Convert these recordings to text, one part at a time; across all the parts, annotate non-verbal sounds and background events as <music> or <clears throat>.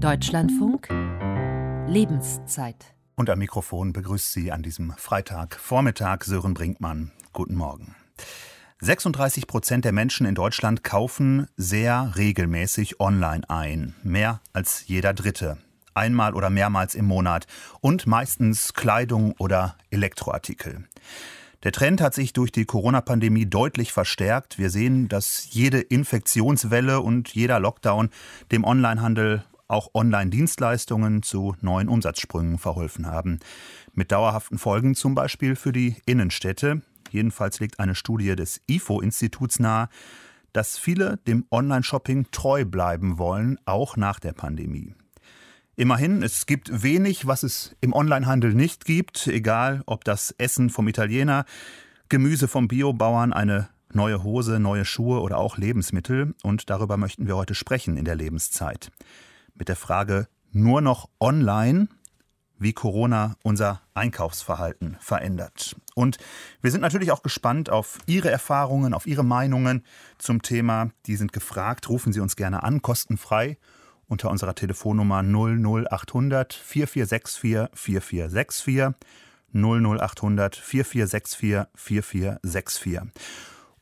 Deutschlandfunk Lebenszeit. Und am Mikrofon begrüßt Sie an diesem Freitagvormittag Sören Brinkmann. Guten Morgen. 36 Prozent der Menschen in Deutschland kaufen sehr regelmäßig online ein. Mehr als jeder Dritte. Einmal oder mehrmals im Monat. Und meistens Kleidung oder Elektroartikel. Der Trend hat sich durch die Corona-Pandemie deutlich verstärkt. Wir sehen, dass jede Infektionswelle und jeder Lockdown dem Onlinehandel auch Online-Dienstleistungen zu neuen Umsatzsprüngen verholfen haben. Mit dauerhaften Folgen zum Beispiel für die Innenstädte. Jedenfalls legt eine Studie des IFO-Instituts nahe, dass viele dem Online-Shopping treu bleiben wollen, auch nach der Pandemie. Immerhin, es gibt wenig, was es im Onlinehandel nicht gibt, egal ob das Essen vom Italiener, Gemüse vom Biobauern, eine neue Hose, neue Schuhe oder auch Lebensmittel. Und darüber möchten wir heute sprechen in der Lebenszeit. Mit der Frage nur noch online, wie Corona unser Einkaufsverhalten verändert. Und wir sind natürlich auch gespannt auf Ihre Erfahrungen, auf Ihre Meinungen zum Thema. Die sind gefragt. Rufen Sie uns gerne an, kostenfrei unter unserer Telefonnummer 00800 4464 4464 00800 4464 4464.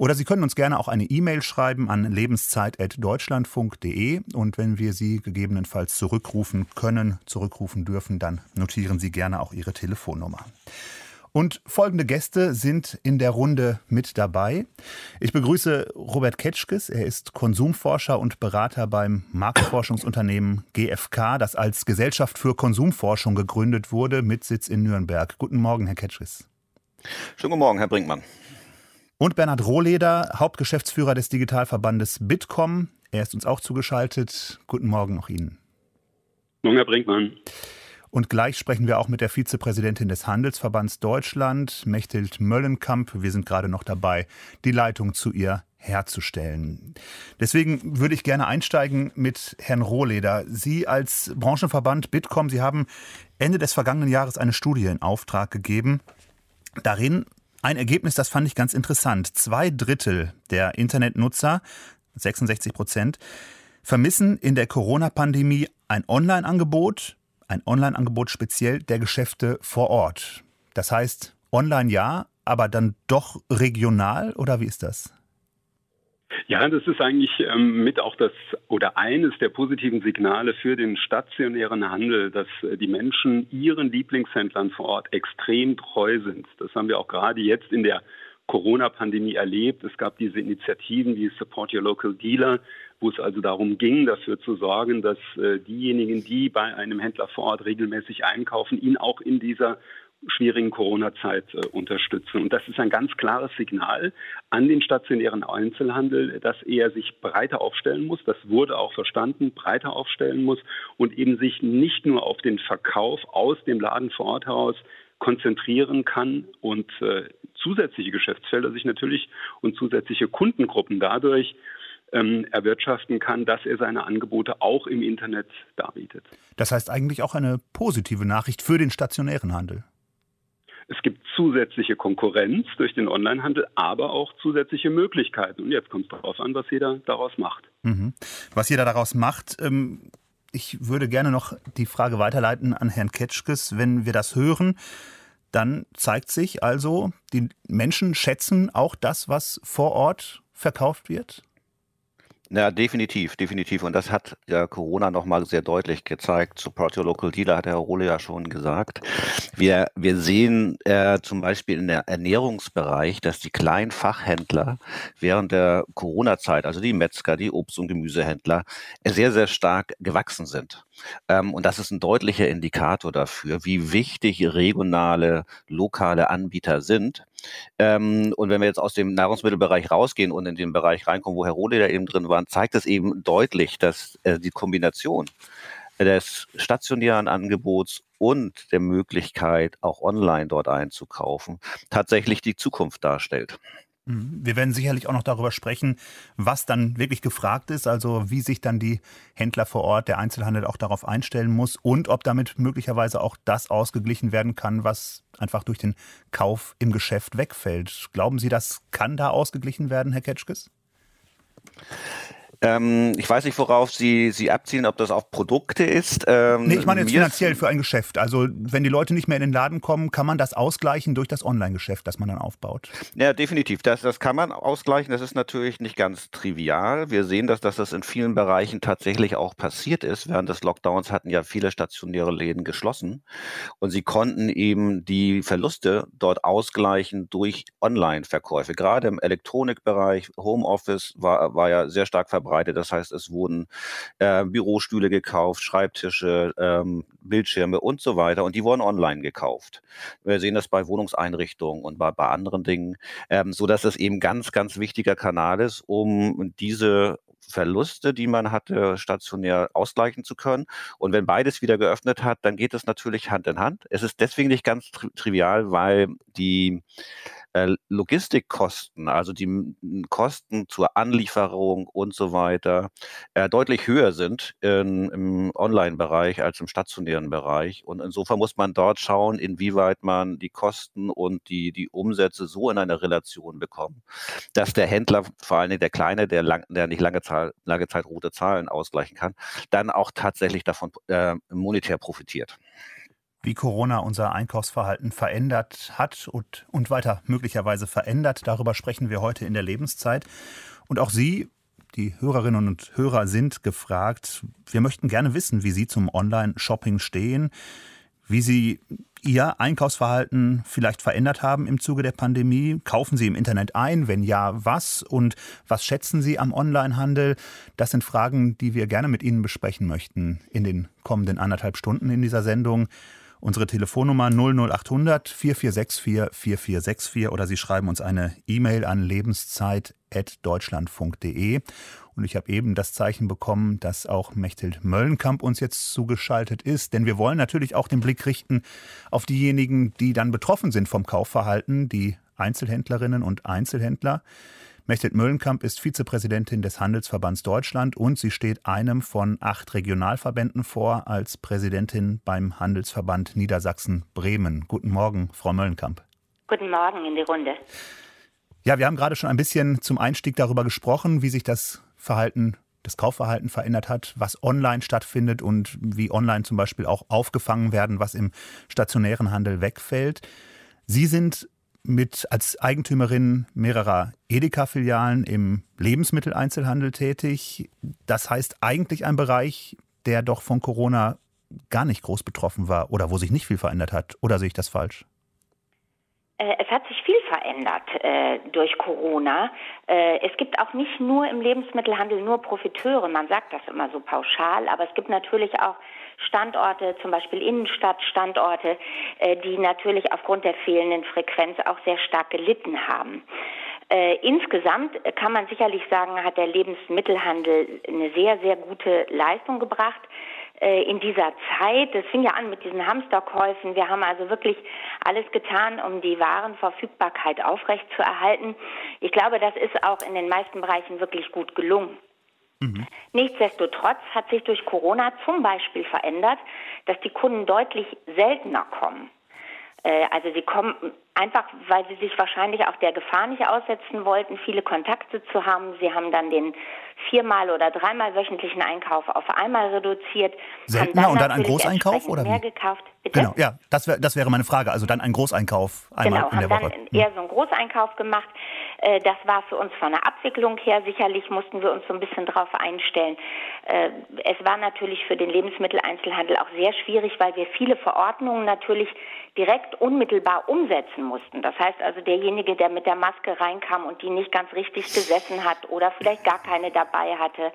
Oder Sie können uns gerne auch eine E-Mail schreiben an lebenszeit.deutschlandfunk.de und wenn wir Sie gegebenenfalls zurückrufen können, zurückrufen dürfen, dann notieren Sie gerne auch Ihre Telefonnummer. Und folgende Gäste sind in der Runde mit dabei. Ich begrüße Robert Ketschkes. Er ist Konsumforscher und Berater beim Marktforschungsunternehmen GfK, das als Gesellschaft für Konsumforschung gegründet wurde, mit Sitz in Nürnberg. Guten Morgen, Herr Ketschkes. Schönen guten Morgen, Herr Brinkmann. Und Bernhard Rohleder, Hauptgeschäftsführer des Digitalverbandes Bitkom. Er ist uns auch zugeschaltet. Guten Morgen auch Ihnen. Morgen, Herr Brinkmann. Und gleich sprechen wir auch mit der Vizepräsidentin des Handelsverbands Deutschland, Mechthild Möllenkamp. Wir sind gerade noch dabei, die Leitung zu ihr herzustellen. Deswegen würde ich gerne einsteigen mit Herrn Rohleder. Sie als Branchenverband Bitkom, Sie haben Ende des vergangenen Jahres eine Studie in Auftrag gegeben. Darin ein Ergebnis, das fand ich ganz interessant. Zwei Drittel der Internetnutzer, 66 Prozent, vermissen in der Corona-Pandemie ein Online-Angebot, ein Online-Angebot speziell der Geschäfte vor Ort. Das heißt, online ja, aber dann doch regional oder wie ist das? Ja, das ist eigentlich ähm, mit auch das oder eines der positiven Signale für den stationären Handel, dass äh, die Menschen ihren Lieblingshändlern vor Ort extrem treu sind. Das haben wir auch gerade jetzt in der Corona-Pandemie erlebt. Es gab diese Initiativen wie Support Your Local Dealer, wo es also darum ging, dafür zu sorgen, dass äh, diejenigen, die bei einem Händler vor Ort regelmäßig einkaufen, ihn auch in dieser schwierigen Corona-Zeit äh, unterstützen. Und das ist ein ganz klares Signal an den stationären Einzelhandel, dass er sich breiter aufstellen muss. Das wurde auch verstanden, breiter aufstellen muss und eben sich nicht nur auf den Verkauf aus dem Laden vor Ort heraus konzentrieren kann und äh, zusätzliche Geschäftsfelder sich natürlich und zusätzliche Kundengruppen dadurch ähm, erwirtschaften kann, dass er seine Angebote auch im Internet darbietet. Das heißt eigentlich auch eine positive Nachricht für den stationären Handel. Es gibt zusätzliche Konkurrenz durch den Onlinehandel, aber auch zusätzliche Möglichkeiten. Und jetzt kommt es darauf an, was jeder daraus macht. Mhm. Was jeder daraus macht, ähm, ich würde gerne noch die Frage weiterleiten an Herrn Ketschkes. Wenn wir das hören, dann zeigt sich also, die Menschen schätzen auch das, was vor Ort verkauft wird? Ja, definitiv, definitiv. Und das hat ja Corona nochmal sehr deutlich gezeigt. Support Your Local Dealer hat Herr Rohle ja schon gesagt. Wir, wir sehen äh, zum Beispiel in der Ernährungsbereich, dass die kleinen Fachhändler während der Corona-Zeit, also die Metzger, die Obst- und Gemüsehändler, sehr, sehr stark gewachsen sind. Ähm, und das ist ein deutlicher Indikator dafür, wie wichtig regionale, lokale Anbieter sind. Ähm, und wenn wir jetzt aus dem Nahrungsmittelbereich rausgehen und in den Bereich reinkommen, wo Herr Rohle da eben drin war, zeigt es eben deutlich, dass äh, die Kombination des stationären Angebots und der Möglichkeit, auch online dort einzukaufen, tatsächlich die Zukunft darstellt. Mhm. Wir werden sicherlich auch noch darüber sprechen, was dann wirklich gefragt ist, also wie sich dann die Händler vor Ort, der Einzelhandel auch darauf einstellen muss und ob damit möglicherweise auch das ausgeglichen werden kann, was einfach durch den Kauf im Geschäft wegfällt. Glauben Sie, das kann da ausgeglichen werden, Herr Ketschkes? Ähm, ich weiß nicht, worauf Sie, Sie abzielen, ob das auf Produkte ist. Ähm, nee, ich meine jetzt finanziell für ein Geschäft. Also wenn die Leute nicht mehr in den Laden kommen, kann man das ausgleichen durch das Online-Geschäft, das man dann aufbaut? Ja, definitiv. Das, das kann man ausgleichen. Das ist natürlich nicht ganz trivial. Wir sehen, dass, dass das in vielen Bereichen tatsächlich auch passiert ist. Während des Lockdowns hatten ja viele stationäre Läden geschlossen und sie konnten eben die Verluste dort ausgleichen durch Online-Verkäufe. Gerade im Elektronikbereich, Homeoffice war, war ja sehr stark verbreitet. Das heißt, es wurden äh, Bürostühle gekauft, Schreibtische, ähm, Bildschirme und so weiter und die wurden online gekauft. Wir sehen das bei Wohnungseinrichtungen und bei, bei anderen Dingen, ähm, so dass es eben ganz, ganz wichtiger Kanal ist, um diese Verluste, die man hatte, stationär ausgleichen zu können. Und wenn beides wieder geöffnet hat, dann geht es natürlich Hand in Hand. Es ist deswegen nicht ganz tri trivial, weil die äh, Logistikkosten, also die Kosten zur Anlieferung und so weiter, äh, deutlich höher sind in, im Online-Bereich als im stationären Bereich. Und insofern muss man dort schauen, inwieweit man die Kosten und die, die Umsätze so in eine Relation bekommt, dass der Händler, vor allem der Kleine, der, lang, der nicht lange, Zahl, lange Zeit rote Zahlen ausgleichen kann, dann auch tatsächlich davon äh, monetär profitiert wie Corona unser Einkaufsverhalten verändert hat und, und weiter möglicherweise verändert. Darüber sprechen wir heute in der Lebenszeit. Und auch Sie, die Hörerinnen und Hörer, sind gefragt. Wir möchten gerne wissen, wie Sie zum Online-Shopping stehen, wie Sie Ihr Einkaufsverhalten vielleicht verändert haben im Zuge der Pandemie. Kaufen Sie im Internet ein? Wenn ja, was? Und was schätzen Sie am Onlinehandel? Das sind Fragen, die wir gerne mit Ihnen besprechen möchten in den kommenden anderthalb Stunden in dieser Sendung. Unsere Telefonnummer 00800 4464 4464 oder Sie schreiben uns eine E-Mail an lebenszeit.deutschlandfunk.de. Und ich habe eben das Zeichen bekommen, dass auch Mechthild Möllenkamp uns jetzt zugeschaltet ist. Denn wir wollen natürlich auch den Blick richten auf diejenigen, die dann betroffen sind vom Kaufverhalten, die Einzelhändlerinnen und Einzelhändler. Mechthild Möllenkamp ist Vizepräsidentin des Handelsverbands Deutschland und sie steht einem von acht Regionalverbänden vor als Präsidentin beim Handelsverband Niedersachsen-Bremen. Guten Morgen, Frau Möllenkamp. Guten Morgen in die Runde. Ja, wir haben gerade schon ein bisschen zum Einstieg darüber gesprochen, wie sich das Verhalten das Kaufverhalten verändert hat, was online stattfindet und wie online zum Beispiel auch aufgefangen werden, was im stationären Handel wegfällt. Sie sind mit als Eigentümerin mehrerer Edeka-Filialen im Lebensmitteleinzelhandel tätig. Das heißt eigentlich ein Bereich, der doch von Corona gar nicht groß betroffen war oder wo sich nicht viel verändert hat. Oder sehe ich das falsch? Äh, es hat sich viel verändert äh, durch Corona. Äh, es gibt auch nicht nur im Lebensmittelhandel nur Profiteure, man sagt das immer so pauschal, aber es gibt natürlich auch Standorte, zum Beispiel Innenstadtstandorte, äh, die natürlich aufgrund der fehlenden Frequenz auch sehr stark gelitten haben. Äh, insgesamt kann man sicherlich sagen, hat der Lebensmittelhandel eine sehr, sehr gute Leistung gebracht äh, in dieser Zeit. Das fing ja an mit diesen Hamsterkäufen. Wir haben also wirklich alles getan, um die Warenverfügbarkeit aufrechtzuerhalten. Ich glaube, das ist auch in den meisten Bereichen wirklich gut gelungen. Mhm. Nichtsdestotrotz hat sich durch Corona zum Beispiel verändert, dass die Kunden deutlich seltener kommen. Äh, also sie kommen einfach, weil sie sich wahrscheinlich auch der Gefahr nicht aussetzen wollten, viele Kontakte zu haben. Sie haben dann den viermal oder dreimal wöchentlichen Einkauf auf einmal reduziert. Seltener dann und dann ein Großeinkauf oder mehr wie? gekauft. Bitte? Genau, ja, das, wär, das wäre meine Frage. Also dann ein Großeinkauf einmal genau, in der Woche. Genau, haben dann eher so einen Großeinkauf gemacht. Äh, das war für uns von der Abwicklung her sicherlich mussten wir uns so ein bisschen darauf einstellen. Äh, es war natürlich für den Lebensmitteleinzelhandel auch sehr schwierig, weil wir viele Verordnungen natürlich direkt unmittelbar umsetzen mussten. Das heißt also, derjenige, der mit der Maske reinkam und die nicht ganz richtig gesessen hat oder vielleicht gar keine dabei hatte,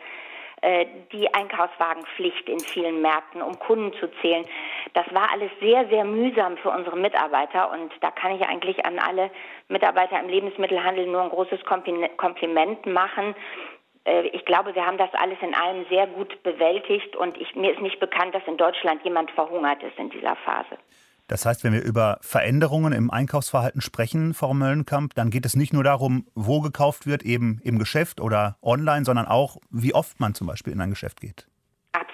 die Einkaufswagenpflicht in vielen Märkten, um Kunden zu zählen. Das war alles sehr, sehr mühsam für unsere Mitarbeiter und da kann ich eigentlich an alle Mitarbeiter im Lebensmittelhandel nur ein großes Kompliment machen. Äh, ich glaube, wir haben das alles in allem sehr gut bewältigt und ich, mir ist nicht bekannt, dass in Deutschland jemand verhungert ist in dieser Phase. Das heißt, wenn wir über Veränderungen im Einkaufsverhalten sprechen, Frau Möllenkamp, dann geht es nicht nur darum, wo gekauft wird, eben im Geschäft oder online, sondern auch, wie oft man zum Beispiel in ein Geschäft geht.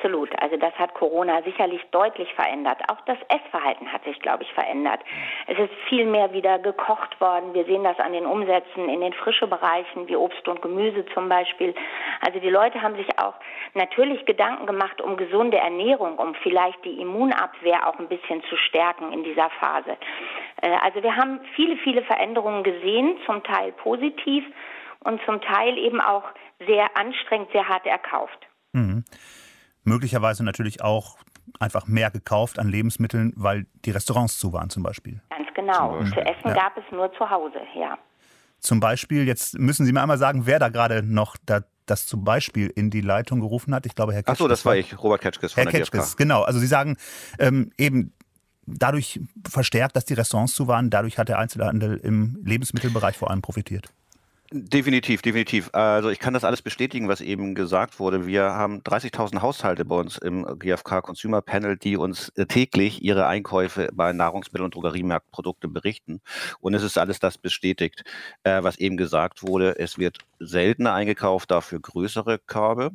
Absolut. Also das hat Corona sicherlich deutlich verändert. Auch das Essverhalten hat sich, glaube ich, verändert. Es ist viel mehr wieder gekocht worden. Wir sehen das an den Umsätzen in den frischen Bereichen wie Obst und Gemüse zum Beispiel. Also die Leute haben sich auch natürlich Gedanken gemacht um gesunde Ernährung, um vielleicht die Immunabwehr auch ein bisschen zu stärken in dieser Phase. Äh, also wir haben viele, viele Veränderungen gesehen, zum Teil positiv und zum Teil eben auch sehr anstrengend, sehr hart erkauft. Mhm. Möglicherweise natürlich auch einfach mehr gekauft an Lebensmitteln, weil die Restaurants zu waren zum Beispiel. Ganz genau. Zu essen ja. gab es nur zu Hause, ja. Zum Beispiel, jetzt müssen Sie mir einmal sagen, wer da gerade noch da, das zum Beispiel in die Leitung gerufen hat. Ich glaube, Herr Ketschkes. Ach so, das war ich, Robert Ketschkes von Herr der Ketschkes, genau. Also Sie sagen ähm, eben, dadurch verstärkt, dass die Restaurants zu waren, dadurch hat der Einzelhandel im Lebensmittelbereich vor allem profitiert. Definitiv, definitiv. Also ich kann das alles bestätigen, was eben gesagt wurde. Wir haben 30.000 Haushalte bei uns im GfK Consumer Panel, die uns äh, täglich ihre Einkäufe bei Nahrungsmittel- und Drogeriemarktprodukten berichten. Und es ist alles das bestätigt, äh, was eben gesagt wurde. Es wird seltener eingekauft, dafür größere Körbe,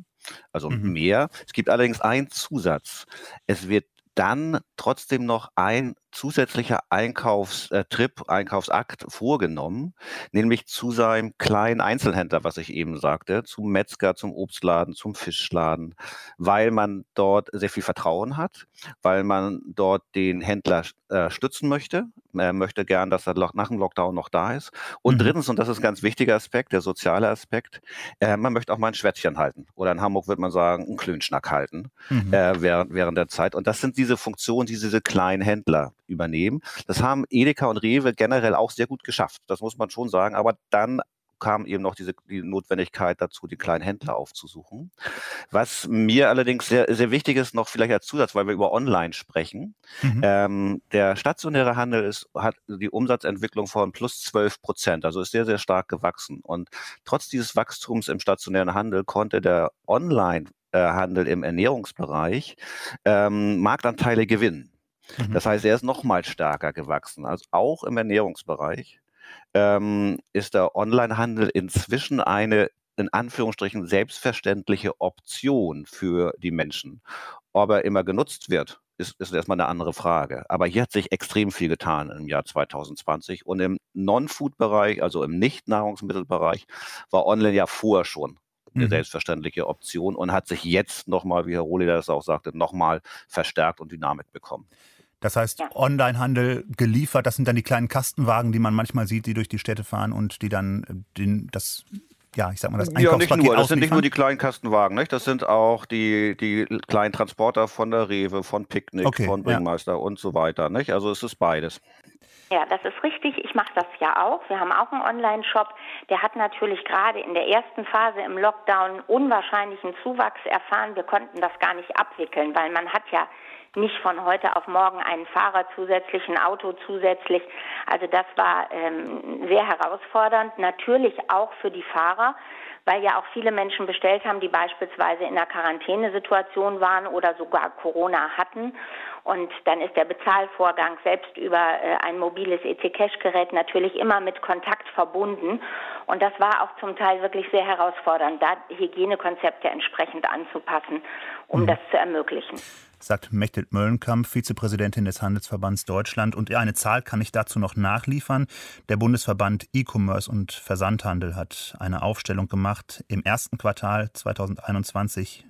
also mhm. mehr. Es gibt allerdings einen Zusatz. Es wird dann trotzdem noch ein zusätzlicher Einkaufstrip, äh, Einkaufsakt vorgenommen, nämlich zu seinem kleinen Einzelhändler, was ich eben sagte, zum Metzger, zum Obstladen, zum Fischladen, weil man dort sehr viel Vertrauen hat, weil man dort den Händler äh, stützen möchte. Er möchte gern, dass er nach dem Lockdown noch da ist. Und mhm. drittens, und das ist ein ganz wichtiger Aspekt, der soziale Aspekt, äh, man möchte auch mal ein Schwätzchen halten. Oder in Hamburg würde man sagen, einen Klönschnack halten mhm. äh, während, während der Zeit. Und das sind diese Funktionen, die diese kleinen Händler übernehmen. Das haben Edeka und Rewe generell auch sehr gut geschafft. Das muss man schon sagen. Aber dann kam eben noch diese die Notwendigkeit dazu, die kleinen Händler aufzusuchen. Was mir allerdings sehr, sehr wichtig ist, noch vielleicht als Zusatz, weil wir über Online sprechen. Mhm. Ähm, der stationäre Handel ist, hat die Umsatzentwicklung von plus 12 Prozent, also ist sehr, sehr stark gewachsen. Und trotz dieses Wachstums im stationären Handel konnte der Online Handel im Ernährungsbereich ähm, Marktanteile gewinnen. Mhm. Das heißt, er ist noch mal stärker gewachsen. Also auch im Ernährungsbereich ähm, ist der Onlinehandel inzwischen eine in Anführungsstrichen selbstverständliche Option für die Menschen. Ob er immer genutzt wird, ist, ist erstmal eine andere Frage. Aber hier hat sich extrem viel getan im Jahr 2020. Und im Non-Food-Bereich, also im Nicht-Nahrungsmittelbereich, war Online ja vorher schon eine mhm. selbstverständliche Option und hat sich jetzt nochmal, wie Herr Rohli das auch sagte, nochmal verstärkt und Dynamik bekommen. Das heißt, ja. Onlinehandel geliefert, das sind dann die kleinen Kastenwagen, die man manchmal sieht, die durch die Städte fahren und die dann äh, den, das ja, ich sag mal, das Einkaufspaket Ja, nicht nur. Das sind nicht nur die kleinen Kastenwagen, nicht? Das sind auch die, die kleinen Transporter von der Rewe, von Picknick, okay, von Bringmeister ja. und so weiter, nicht? Also es ist beides. Ja, das ist richtig. Ich mache das ja auch. Wir haben auch einen Online-Shop. Der hat natürlich gerade in der ersten Phase im Lockdown unwahrscheinlichen Zuwachs erfahren. Wir konnten das gar nicht abwickeln, weil man hat ja nicht von heute auf morgen einen Fahrer zusätzlich, ein Auto zusätzlich. Also das war ähm, sehr herausfordernd, natürlich auch für die Fahrer, weil ja auch viele Menschen bestellt haben, die beispielsweise in einer Quarantänesituation waren oder sogar Corona hatten. Und dann ist der Bezahlvorgang selbst über äh, ein mobiles EC-Cash-Gerät natürlich immer mit Kontakt verbunden. Und das war auch zum Teil wirklich sehr herausfordernd, da Hygienekonzepte entsprechend anzupassen, um mhm. das zu ermöglichen sagt Mechthild Möllenkamp, Vizepräsidentin des Handelsverbands Deutschland. Und eine Zahl kann ich dazu noch nachliefern. Der Bundesverband E-Commerce und Versandhandel hat eine Aufstellung gemacht. Im ersten Quartal 2021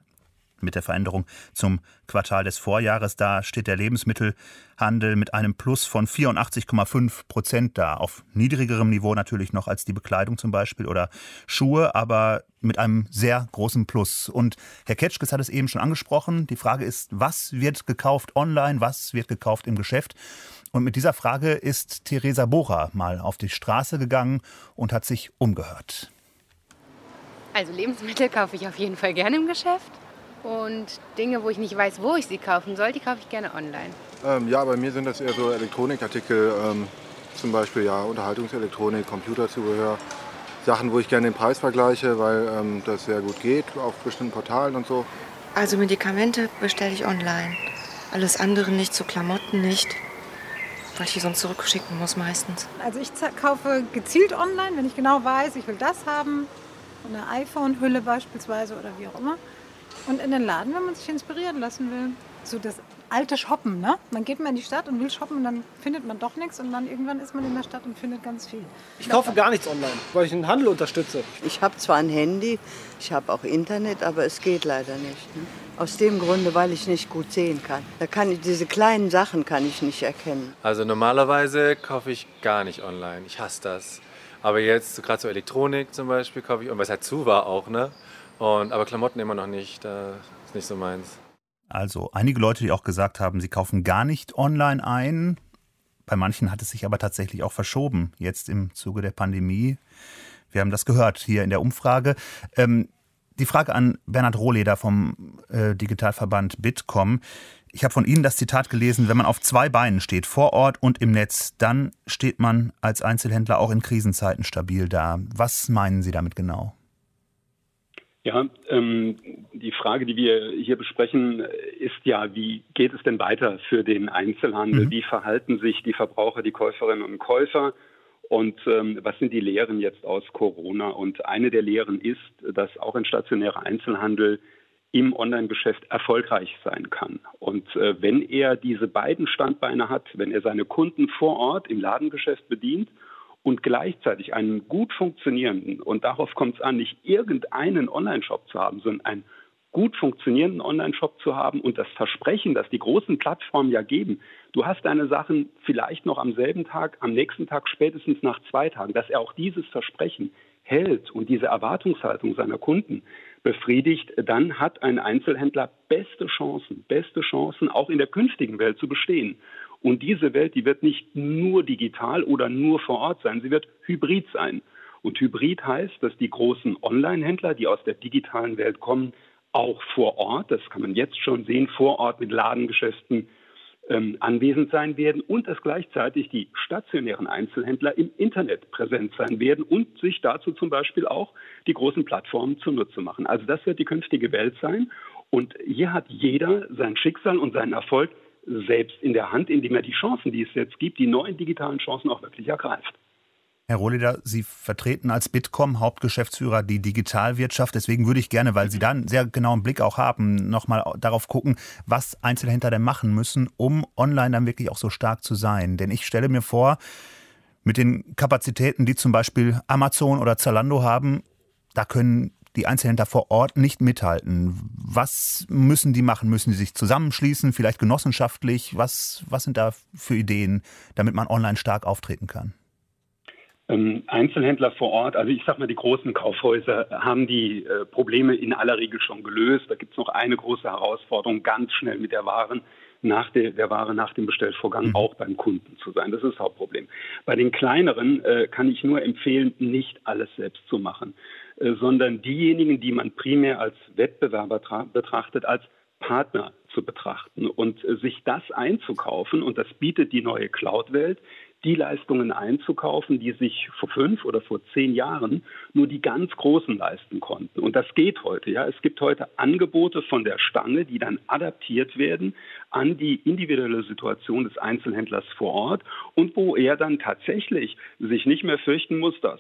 mit der Veränderung zum Quartal des Vorjahres. Da steht der Lebensmittelhandel mit einem Plus von 84,5 Prozent da. Auf niedrigerem Niveau natürlich noch als die Bekleidung zum Beispiel oder Schuhe, aber mit einem sehr großen Plus. Und Herr Ketschkes hat es eben schon angesprochen. Die Frage ist, was wird gekauft online, was wird gekauft im Geschäft? Und mit dieser Frage ist Theresa Bocher mal auf die Straße gegangen und hat sich umgehört. Also Lebensmittel kaufe ich auf jeden Fall gerne im Geschäft. Und Dinge, wo ich nicht weiß, wo ich sie kaufen soll, die kaufe ich gerne online. Ähm, ja, bei mir sind das eher so Elektronikartikel, ähm, zum Beispiel ja Unterhaltungselektronik, Computerzubehör. Sachen, wo ich gerne den Preis vergleiche, weil ähm, das sehr gut geht auf bestimmten Portalen und so. Also Medikamente bestelle ich online. Alles andere nicht, so Klamotten nicht, weil ich die sonst zurückschicken muss meistens. Also ich kaufe gezielt online, wenn ich genau weiß, ich will das haben. Eine iPhone-Hülle beispielsweise oder wie auch immer. Und in den Laden, wenn man sich inspirieren lassen will. So das alte Shoppen, ne? Man geht mal in die Stadt und will shoppen und dann findet man doch nichts und dann irgendwann ist man in der Stadt und findet ganz viel. Ich kaufe gar nichts online, weil ich den Handel unterstütze. Ich habe zwar ein Handy, ich habe auch Internet, aber es geht leider nicht. Ne? Aus dem Grunde, weil ich nicht gut sehen kann. Da kann ich diese kleinen Sachen kann ich nicht erkennen. Also normalerweise kaufe ich gar nicht online. Ich hasse das. Aber jetzt gerade so Elektronik zum Beispiel kaufe ich und was halt zu war auch, ne? Und aber Klamotten immer noch nicht. Das ist nicht so meins. Also einige Leute, die auch gesagt haben, sie kaufen gar nicht online ein. Bei manchen hat es sich aber tatsächlich auch verschoben, jetzt im Zuge der Pandemie. Wir haben das gehört hier in der Umfrage. Ähm, die Frage an Bernhard Rohleder vom äh, Digitalverband Bitkom. Ich habe von Ihnen das Zitat gelesen, wenn man auf zwei Beinen steht, vor Ort und im Netz, dann steht man als Einzelhändler auch in Krisenzeiten stabil da. Was meinen Sie damit genau? Ja, ähm, die Frage, die wir hier besprechen, ist ja, wie geht es denn weiter für den Einzelhandel? Mhm. Wie verhalten sich die Verbraucher, die Käuferinnen und Käufer? Und ähm, was sind die Lehren jetzt aus Corona? Und eine der Lehren ist, dass auch ein stationärer Einzelhandel im Online-Geschäft erfolgreich sein kann. Und äh, wenn er diese beiden Standbeine hat, wenn er seine Kunden vor Ort im Ladengeschäft bedient und gleichzeitig einen gut funktionierenden, und darauf kommt es an, nicht irgendeinen Online-Shop zu haben, sondern einen gut funktionierenden Online-Shop zu haben und das Versprechen, das die großen Plattformen ja geben, du hast deine Sachen vielleicht noch am selben Tag, am nächsten Tag, spätestens nach zwei Tagen, dass er auch dieses Versprechen hält und diese Erwartungshaltung seiner Kunden befriedigt, dann hat ein Einzelhändler beste Chancen, beste Chancen, auch in der künftigen Welt zu bestehen. Und diese Welt, die wird nicht nur digital oder nur vor Ort sein, sie wird hybrid sein. Und hybrid heißt, dass die großen Online-Händler, die aus der digitalen Welt kommen, auch vor Ort, das kann man jetzt schon sehen, vor Ort mit Ladengeschäften ähm, anwesend sein werden und dass gleichzeitig die stationären Einzelhändler im Internet präsent sein werden und sich dazu zum Beispiel auch die großen Plattformen zunutze machen. Also das wird die künftige Welt sein. Und hier hat jeder sein Schicksal und seinen Erfolg selbst in der Hand, indem er die Chancen, die es jetzt gibt, die neuen digitalen Chancen auch wirklich ergreift. Herr Rohleder, Sie vertreten als Bitkom Hauptgeschäftsführer die Digitalwirtschaft. Deswegen würde ich gerne, weil Sie da einen sehr genauen Blick auch haben, nochmal darauf gucken, was Einzelhändler denn machen müssen, um online dann wirklich auch so stark zu sein. Denn ich stelle mir vor, mit den Kapazitäten, die zum Beispiel Amazon oder Zalando haben, da können die Einzelhändler vor Ort nicht mithalten. Was müssen die machen? Müssen sie sich zusammenschließen, vielleicht genossenschaftlich? Was, was sind da für Ideen, damit man online stark auftreten kann? Ähm, Einzelhändler vor Ort, also ich sag mal, die großen Kaufhäuser haben die äh, Probleme in aller Regel schon gelöst. Da gibt es noch eine große Herausforderung, ganz schnell mit der Waren nach der, der Ware nach dem Bestellvorgang mhm. auch beim Kunden zu sein. Das ist das Hauptproblem. Bei den kleineren äh, kann ich nur empfehlen, nicht alles selbst zu machen. Äh, sondern diejenigen, die man primär als Wettbewerber betrachtet, als Partner zu betrachten und äh, sich das einzukaufen. Und das bietet die neue Cloud-Welt, die Leistungen einzukaufen, die sich vor fünf oder vor zehn Jahren nur die ganz Großen leisten konnten. Und das geht heute. Ja, es gibt heute Angebote von der Stange, die dann adaptiert werden an die individuelle Situation des Einzelhändlers vor Ort und wo er dann tatsächlich sich nicht mehr fürchten muss, dass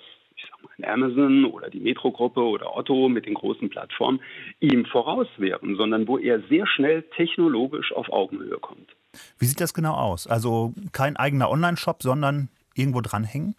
mal, Amazon oder die Metro-Gruppe oder Otto mit den großen Plattformen ihm voraus wären, sondern wo er sehr schnell technologisch auf Augenhöhe kommt. Wie sieht das genau aus? Also kein eigener Online-Shop, sondern irgendwo dranhängen?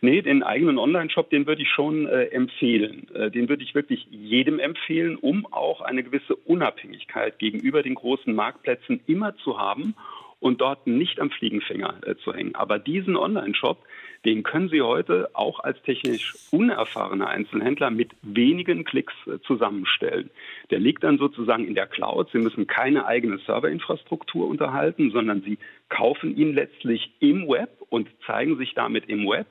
Nee, den eigenen Online-Shop, den würde ich schon äh, empfehlen. Äh, den würde ich wirklich jedem empfehlen, um auch eine gewisse Unabhängigkeit gegenüber den großen Marktplätzen immer zu haben und dort nicht am Fliegenfänger äh, zu hängen. Aber diesen Online-Shop, den können Sie heute auch als technisch unerfahrener Einzelhändler mit wenigen Klicks äh, zusammenstellen. Der liegt dann sozusagen in der Cloud. Sie müssen keine eigene Serverinfrastruktur unterhalten, sondern Sie kaufen ihn letztlich im Web und zeigen sich damit im Web.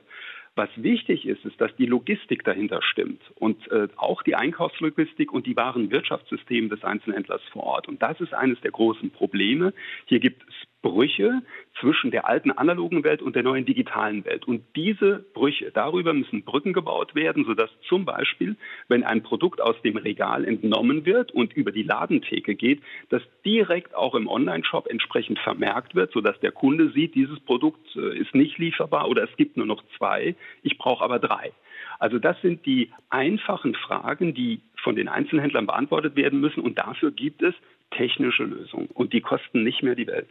Was wichtig ist, ist, dass die Logistik dahinter stimmt und äh, auch die Einkaufslogistik und die wahren Wirtschaftssysteme des Einzelhändlers vor Ort. Und das ist eines der großen Probleme. Hier gibt es Brüche zwischen der alten analogen Welt und der neuen digitalen Welt. Und diese Brüche, darüber müssen Brücken gebaut werden, sodass zum Beispiel, wenn ein Produkt aus dem Regal entnommen wird und über die Ladentheke geht, das direkt auch im Online-Shop entsprechend vermerkt wird, sodass der Kunde sieht, dieses Produkt äh, ist nicht lieferbar oder es gibt nur noch zwei, ich brauche aber drei. Also das sind die einfachen Fragen, die von den Einzelhändlern beantwortet werden müssen. Und dafür gibt es technische Lösungen. Und die kosten nicht mehr die Welt.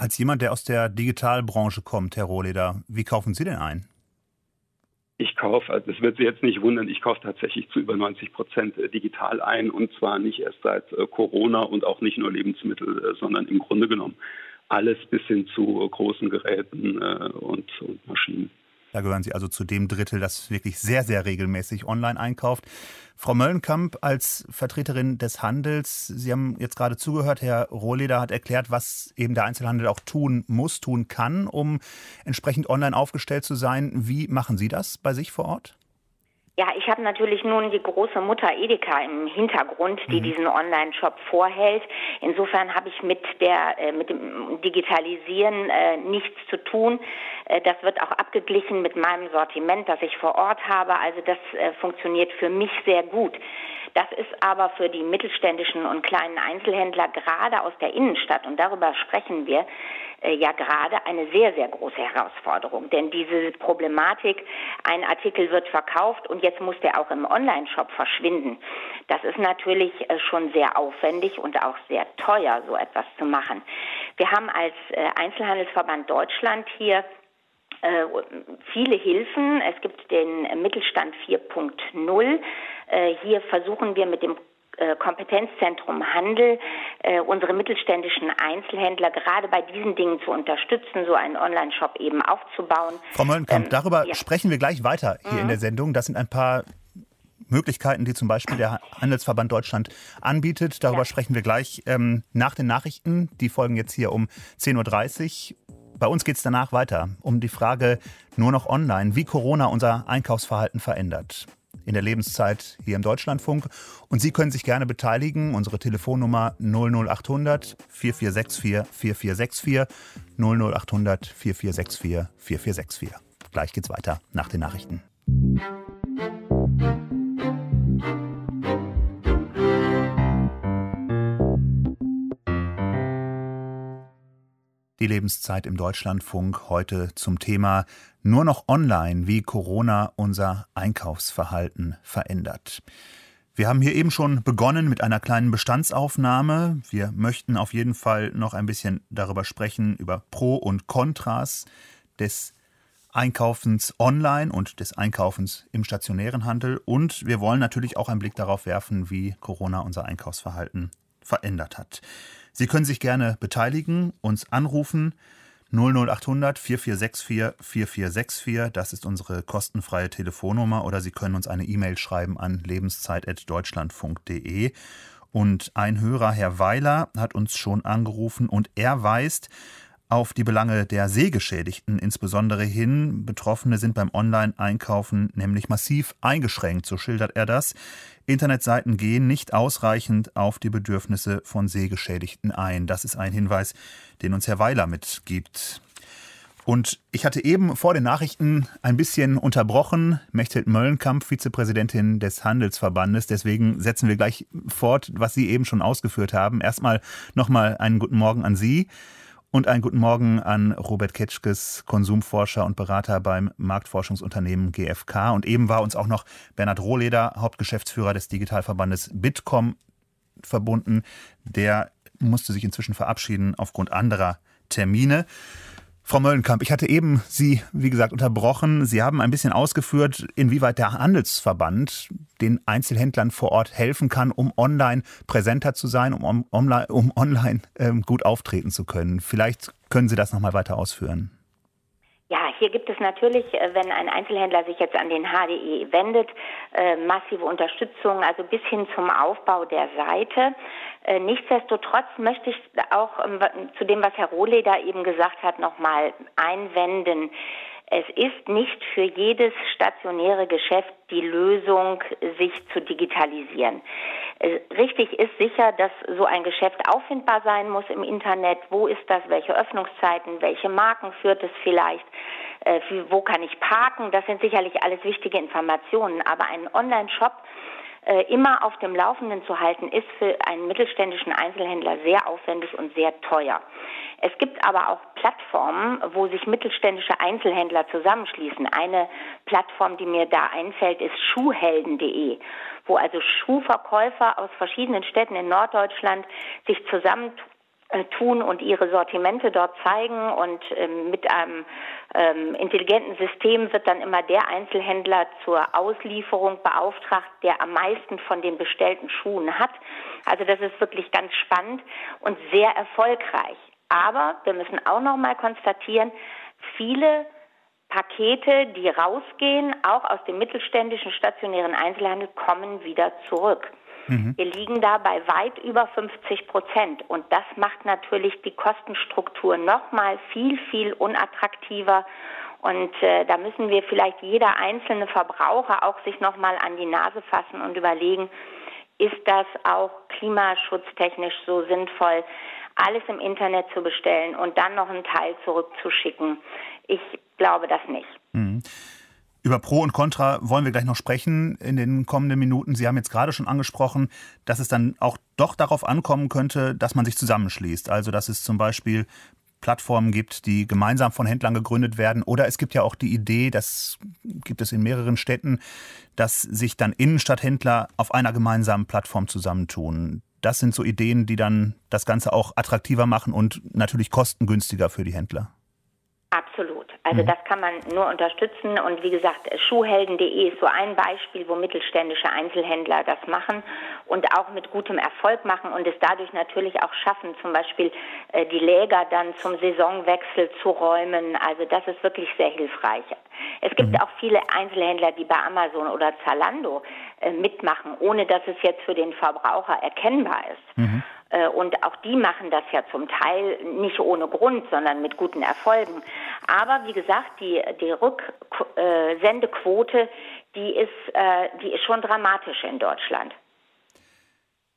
Als jemand, der aus der Digitalbranche kommt, Herr Rohleder, wie kaufen Sie denn ein? Ich kaufe, also das wird Sie jetzt nicht wundern, ich kaufe tatsächlich zu über 90 Prozent äh, digital ein und zwar nicht erst seit äh, Corona und auch nicht nur Lebensmittel, äh, sondern im Grunde genommen alles bis hin zu großen Geräten und, und Maschinen. Da gehören Sie also zu dem Drittel, das wirklich sehr, sehr regelmäßig online einkauft. Frau Möllenkamp als Vertreterin des Handels, Sie haben jetzt gerade zugehört, Herr Rohleder hat erklärt, was eben der Einzelhandel auch tun muss, tun kann, um entsprechend online aufgestellt zu sein. Wie machen Sie das bei sich vor Ort? Ja, ich habe natürlich nun die große Mutter Edeka im Hintergrund, die mhm. diesen Online-Shop vorhält. Insofern habe ich mit der äh, mit dem Digitalisieren äh, nichts zu tun. Äh, das wird auch abgeglichen mit meinem Sortiment, das ich vor Ort habe. Also das äh, funktioniert für mich sehr gut. Das ist aber für die mittelständischen und kleinen Einzelhändler gerade aus der Innenstadt, und darüber sprechen wir, äh, ja gerade eine sehr, sehr große Herausforderung. Denn diese Problematik, ein Artikel wird verkauft und jetzt muss der auch im Online-Shop verschwinden, das ist natürlich äh, schon sehr aufwendig und auch sehr teuer, so etwas zu machen. Wir haben als äh, Einzelhandelsverband Deutschland hier viele Hilfen. Es gibt den Mittelstand 4.0. Hier versuchen wir mit dem äh, Kompetenzzentrum Handel äh, unsere mittelständischen Einzelhändler gerade bei diesen Dingen zu unterstützen, so einen Online-Shop eben aufzubauen. Frau Möllenkamp, ähm, darüber ja. sprechen wir gleich weiter hier mhm. in der Sendung. Das sind ein paar Möglichkeiten, die zum Beispiel der Handelsverband Deutschland anbietet. Darüber ja. sprechen wir gleich ähm, nach den Nachrichten. Die folgen jetzt hier um 10.30 Uhr. Bei uns geht es danach weiter um die Frage nur noch online, wie Corona unser Einkaufsverhalten verändert in der Lebenszeit hier im Deutschlandfunk. Und Sie können sich gerne beteiligen. Unsere Telefonnummer 00800 4464 4464 00800 4464 4464. Gleich geht's weiter nach den Nachrichten. Die Lebenszeit im Deutschlandfunk heute zum Thema nur noch online, wie Corona unser Einkaufsverhalten verändert. Wir haben hier eben schon begonnen mit einer kleinen Bestandsaufnahme. Wir möchten auf jeden Fall noch ein bisschen darüber sprechen, über Pro und Kontras des Einkaufens online und des Einkaufens im stationären Handel. Und wir wollen natürlich auch einen Blick darauf werfen, wie Corona unser Einkaufsverhalten verändert hat. Sie können sich gerne beteiligen, uns anrufen. 00800 4464 4464, das ist unsere kostenfreie Telefonnummer oder Sie können uns eine E-Mail schreiben an lebenszeit.deutschlandfunk.de. Und ein Hörer, Herr Weiler, hat uns schon angerufen und er weist auf die Belange der Sehgeschädigten insbesondere hin. Betroffene sind beim Online-Einkaufen nämlich massiv eingeschränkt, so schildert er das. Internetseiten gehen nicht ausreichend auf die Bedürfnisse von Sehgeschädigten ein. Das ist ein Hinweis, den uns Herr Weiler mitgibt. Und ich hatte eben vor den Nachrichten ein bisschen unterbrochen. Mechthild Möllenkamp, Vizepräsidentin des Handelsverbandes. Deswegen setzen wir gleich fort, was Sie eben schon ausgeführt haben. Erstmal nochmal einen guten Morgen an Sie. Und einen guten Morgen an Robert Ketschkes, Konsumforscher und Berater beim Marktforschungsunternehmen GfK. Und eben war uns auch noch Bernhard Rohleder, Hauptgeschäftsführer des Digitalverbandes Bitkom, verbunden. Der musste sich inzwischen verabschieden aufgrund anderer Termine. Frau Möllenkamp, ich hatte eben Sie, wie gesagt, unterbrochen. Sie haben ein bisschen ausgeführt, inwieweit der Handelsverband den Einzelhändlern vor Ort helfen kann, um online präsenter zu sein, um, um, um online ähm, gut auftreten zu können. Vielleicht können Sie das nochmal weiter ausführen. Ja, hier gibt es natürlich, äh, wenn ein Einzelhändler sich jetzt an den HDE wendet, äh, massive Unterstützung, also bis hin zum Aufbau der Seite. Äh, nichtsdestotrotz möchte ich auch ähm, zu dem, was Herr Rohleder eben gesagt hat, nochmal einwenden. Es ist nicht für jedes stationäre Geschäft die Lösung, sich zu digitalisieren. Äh, richtig ist sicher, dass so ein Geschäft auffindbar sein muss im Internet. Wo ist das? Welche Öffnungszeiten? Welche Marken führt es vielleicht? Äh, wo kann ich parken? Das sind sicherlich alles wichtige Informationen. Aber ein Online-Shop äh, immer auf dem Laufenden zu halten, ist für einen mittelständischen Einzelhändler sehr aufwendig und sehr teuer. Es gibt aber auch Plattformen, wo sich mittelständische Einzelhändler zusammenschließen. Eine Plattform, die mir da einfällt, ist schuhhelden.de, wo also Schuhverkäufer aus verschiedenen Städten in Norddeutschland sich zusammentun tun und ihre Sortimente dort zeigen und ähm, mit einem ähm, intelligenten System wird dann immer der Einzelhändler zur Auslieferung beauftragt, der am meisten von den bestellten Schuhen hat. Also das ist wirklich ganz spannend und sehr erfolgreich. Aber wir müssen auch noch mal konstatieren, viele Pakete, die rausgehen, auch aus dem mittelständischen stationären Einzelhandel, kommen wieder zurück. Mhm. Wir liegen da bei weit über 50 Prozent. Und das macht natürlich die Kostenstruktur nochmal viel, viel unattraktiver. Und äh, da müssen wir vielleicht jeder einzelne Verbraucher auch sich nochmal an die Nase fassen und überlegen, ist das auch klimaschutztechnisch so sinnvoll, alles im Internet zu bestellen und dann noch einen Teil zurückzuschicken? Ich glaube das nicht. Mhm. Über Pro und Contra wollen wir gleich noch sprechen in den kommenden Minuten. Sie haben jetzt gerade schon angesprochen, dass es dann auch doch darauf ankommen könnte, dass man sich zusammenschließt. Also dass es zum Beispiel Plattformen gibt, die gemeinsam von Händlern gegründet werden. Oder es gibt ja auch die Idee, das gibt es in mehreren Städten, dass sich dann Innenstadthändler auf einer gemeinsamen Plattform zusammentun. Das sind so Ideen, die dann das Ganze auch attraktiver machen und natürlich kostengünstiger für die Händler. Absolut. Also mhm. das kann man nur unterstützen. Und wie gesagt, schuhhelden.de ist so ein Beispiel, wo mittelständische Einzelhändler das machen und auch mit gutem Erfolg machen und es dadurch natürlich auch schaffen, zum Beispiel äh, die Läger dann zum Saisonwechsel zu räumen. Also das ist wirklich sehr hilfreich. Es gibt mhm. auch viele Einzelhändler, die bei Amazon oder Zalando äh, mitmachen, ohne dass es jetzt für den Verbraucher erkennbar ist. Mhm. Äh, und auch die machen das ja zum Teil nicht ohne Grund, sondern mit guten Erfolgen. Aber wie gesagt, die, die Rücksendequote, die ist, äh, die ist schon dramatisch in Deutschland.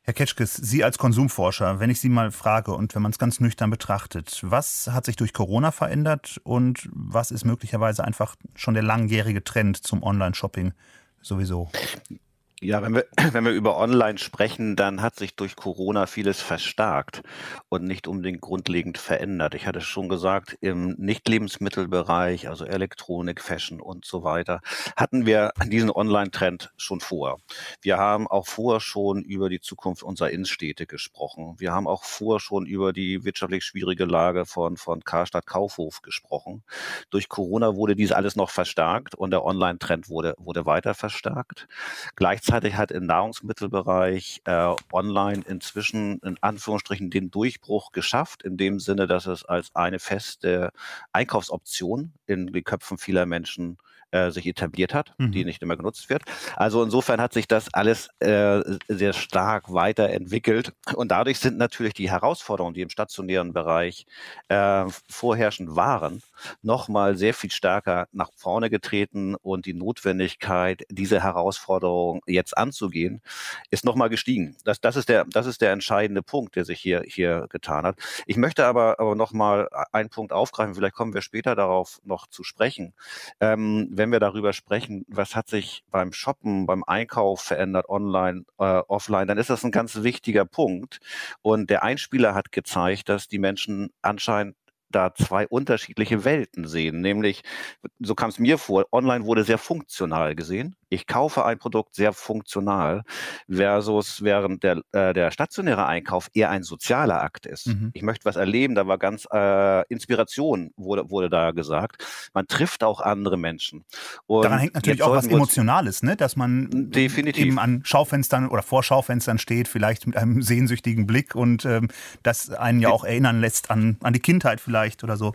Herr Ketschkes, Sie als Konsumforscher, wenn ich Sie mal frage und wenn man es ganz nüchtern betrachtet, was hat sich durch Corona verändert und was ist möglicherweise einfach schon der langjährige Trend zum Online-Shopping sowieso? Ja, wenn wir, <clears throat> wenn wir über Online sprechen, dann hat sich durch Corona vieles verstärkt und nicht unbedingt grundlegend verändert. Ich hatte schon gesagt, im Nicht-Lebensmittelbereich, also Elektronik, Fashion und so weiter, hatten wir diesen Online-Trend schon vor. Wir haben auch vorher schon über die Zukunft unserer Innenstädte gesprochen. Wir haben auch vorher schon über die wirtschaftlich schwierige Lage von, von Karstadt Kaufhof gesprochen. Durch Corona wurde dies alles noch verstärkt und der Online-Trend wurde, wurde weiter verstärkt. Gleichzeitig Gleichzeitig hat im Nahrungsmittelbereich äh, online inzwischen in Anführungsstrichen den Durchbruch geschafft, in dem Sinne, dass es als eine feste Einkaufsoption in den Köpfen vieler Menschen äh, sich etabliert hat, mhm. die nicht immer genutzt wird. Also insofern hat sich das alles äh, sehr stark weiterentwickelt und dadurch sind natürlich die Herausforderungen, die im stationären Bereich äh, vorherrschend waren, nochmal sehr viel stärker nach vorne getreten und die Notwendigkeit, diese Herausforderung jetzt anzugehen, ist nochmal gestiegen. Das, das, ist der, das ist der entscheidende Punkt, der sich hier, hier getan hat. Ich möchte aber, aber nochmal einen Punkt aufgreifen, vielleicht kommen wir später darauf noch zu sprechen. Ähm, wenn wir darüber sprechen, was hat sich beim Shoppen, beim Einkauf verändert, online, äh, offline, dann ist das ein ganz wichtiger Punkt. Und der Einspieler hat gezeigt, dass die Menschen anscheinend da zwei unterschiedliche Welten sehen. Nämlich, so kam es mir vor, online wurde sehr funktional gesehen. Ich kaufe ein Produkt sehr funktional, versus während der, äh, der stationäre Einkauf eher ein sozialer Akt ist. Mhm. Ich möchte was erleben, da war ganz äh, Inspiration, wurde, wurde da gesagt. Man trifft auch andere Menschen. Und Daran hängt natürlich auch was Emotionales, ne? dass man definitiv. eben an Schaufenstern oder vor Schaufenstern steht, vielleicht mit einem <laughs> sehnsüchtigen Blick und ähm, das einen ja auch erinnern lässt an, an die Kindheit vielleicht oder so.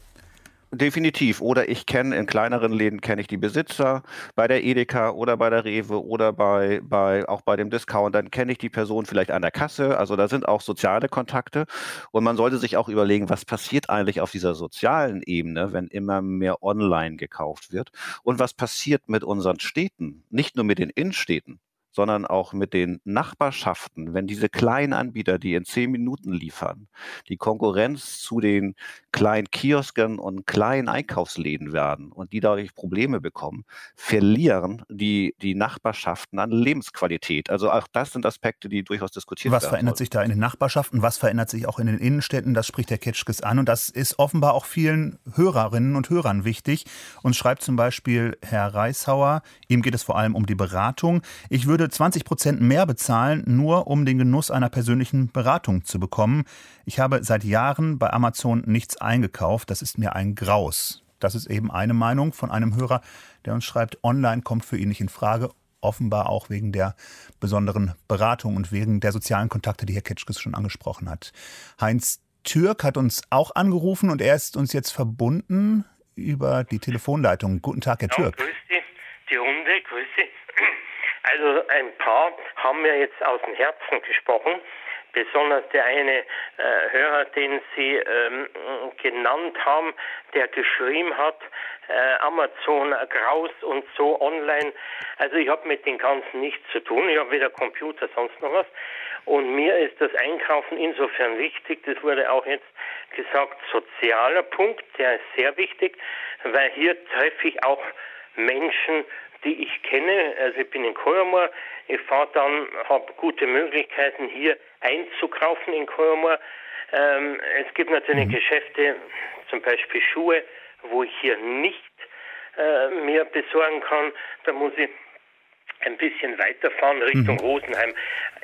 Definitiv. Oder ich kenne in kleineren Läden kenne ich die Besitzer bei der Edeka oder bei der Rewe oder bei, bei auch bei dem Discount. Dann kenne ich die Person vielleicht an der Kasse. Also da sind auch soziale Kontakte. Und man sollte sich auch überlegen, was passiert eigentlich auf dieser sozialen Ebene, wenn immer mehr online gekauft wird? Und was passiert mit unseren Städten? Nicht nur mit den Innenstädten, sondern auch mit den Nachbarschaften, wenn diese kleinen Anbieter, die in zehn Minuten liefern, die Konkurrenz zu den kleinen Kiosken und kleinen Einkaufsläden werden und die dadurch Probleme bekommen, verlieren die, die Nachbarschaften an Lebensqualität. Also auch das sind Aspekte, die durchaus diskutiert was werden. Was verändert sollten. sich da in den Nachbarschaften? Was verändert sich auch in den Innenstädten? Das spricht der Ketschkes an. Und das ist offenbar auch vielen Hörerinnen und Hörern wichtig. Und schreibt zum Beispiel Herr Reishauer, ihm geht es vor allem um die Beratung. Ich würde 20 Prozent mehr bezahlen, nur um den Genuss einer persönlichen Beratung zu bekommen. Ich habe seit Jahren bei Amazon nichts eingekauft. Das ist mir ein Graus. Das ist eben eine Meinung von einem Hörer, der uns schreibt, online kommt für ihn nicht in Frage. Offenbar auch wegen der besonderen Beratung und wegen der sozialen Kontakte, die Herr Ketschkes schon angesprochen hat. Heinz Türk hat uns auch angerufen und er ist uns jetzt verbunden über die Telefonleitung. Guten Tag, Herr Türk. Ja, grüß Sie, die Runde. Also ein paar haben mir jetzt aus dem Herzen gesprochen. Besonders der eine äh, Hörer, den Sie ähm, genannt haben, der geschrieben hat, äh, Amazon Graus und so online. Also ich habe mit den Ganzen nichts zu tun. Ich habe weder Computer, sonst noch was. Und mir ist das Einkaufen insofern wichtig, das wurde auch jetzt gesagt, sozialer Punkt, der ist sehr wichtig, weil hier treffe ich auch Menschen, die ich kenne. Also ich bin in Kolmar, ich fahre dann, habe gute Möglichkeiten hier einzukaufen in Kolmar. Ähm, es gibt natürlich mhm. Geschäfte, zum Beispiel Schuhe, wo ich hier nicht äh, mir besorgen kann. Da muss ich ein bisschen weiterfahren Richtung mhm. Rosenheim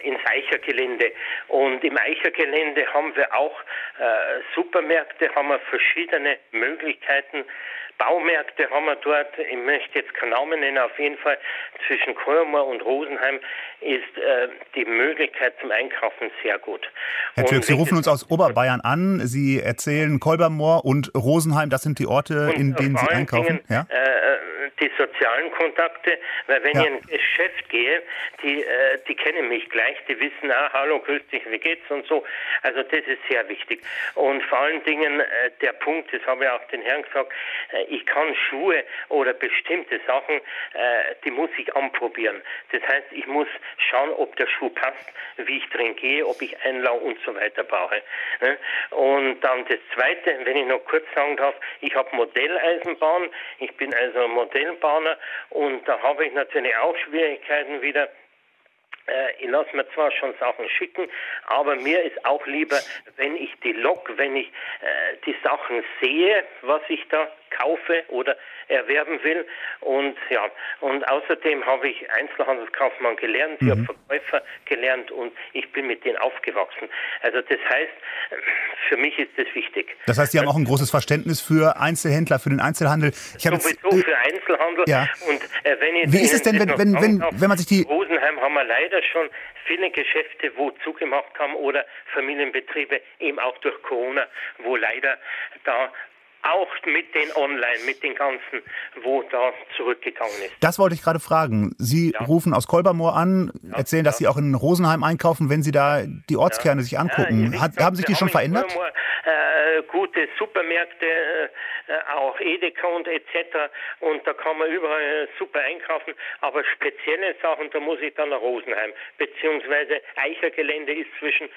ins Eichergelände. Und im Eichergelände haben wir auch äh, Supermärkte, haben wir verschiedene Möglichkeiten. Baumärkte haben wir dort, ich möchte jetzt keinen Namen nennen, auf jeden Fall zwischen Kolmar und Rosenheim ist äh, die Möglichkeit zum Einkaufen sehr gut. Herr Türk, Sie rufen uns aus Oberbayern an. Sie erzählen Kolbermoor und Rosenheim, das sind die Orte, in denen Sie einkaufen. Dingen, ja? äh, die sozialen Kontakte, weil wenn ja. ich in ein Geschäft gehe, die, äh, die kennen mich gleich, die wissen, ah, hallo, grüß dich, wie geht's und so. Also das ist sehr wichtig. Und vor allen Dingen äh, der Punkt, das habe ich auch den Herrn gesagt, äh, ich kann Schuhe oder bestimmte Sachen, äh, die muss ich anprobieren. Das heißt, ich muss schauen, ob der Schuh passt, wie ich drin gehe, ob ich Einlauf und so weiter brauche. Ne? Und dann das Zweite, wenn ich noch kurz sagen darf, ich habe Modelleisenbahn, ich bin also Modellbahner und da habe ich natürlich auch Schwierigkeiten wieder, ich lasse mir zwar schon Sachen schicken, aber mir ist auch lieber, wenn ich die Lok, wenn ich äh, die Sachen sehe, was ich da kaufe oder erwerben will. Und ja, und außerdem habe ich Einzelhandelskaufmann gelernt, ich mhm. habe Verkäufer gelernt und ich bin mit denen aufgewachsen. Also das heißt, für mich ist das wichtig. Das heißt, Sie haben auch ein großes Verständnis für Einzelhändler, für den Einzelhandel. Ich habe Sowieso jetzt, äh, für Einzelhandel. Ja. Und äh, wenn ich Wie ist es denn, wenn, wenn, wenn, wenn man sich die... Rosenheim haben wir leider schon viele Geschäfte, wo zugemacht haben oder Familienbetriebe eben auch durch Corona, wo leider da auch mit den Online, mit den ganzen, wo da zurückgegangen ist. Das wollte ich gerade fragen. Sie ja. rufen aus Kolbermoor an, ja, erzählen, dass ja. Sie auch in Rosenheim einkaufen, wenn Sie da die Ortskerne sich angucken. Hat, haben sich die schon verändert? Kolbermoor, äh, gute Supermärkte, äh, auch Edeka und etc. Und da kann man überall super einkaufen. Aber spezielle Sachen, da muss ich dann nach Rosenheim. Beziehungsweise Eichergelände ist zwischen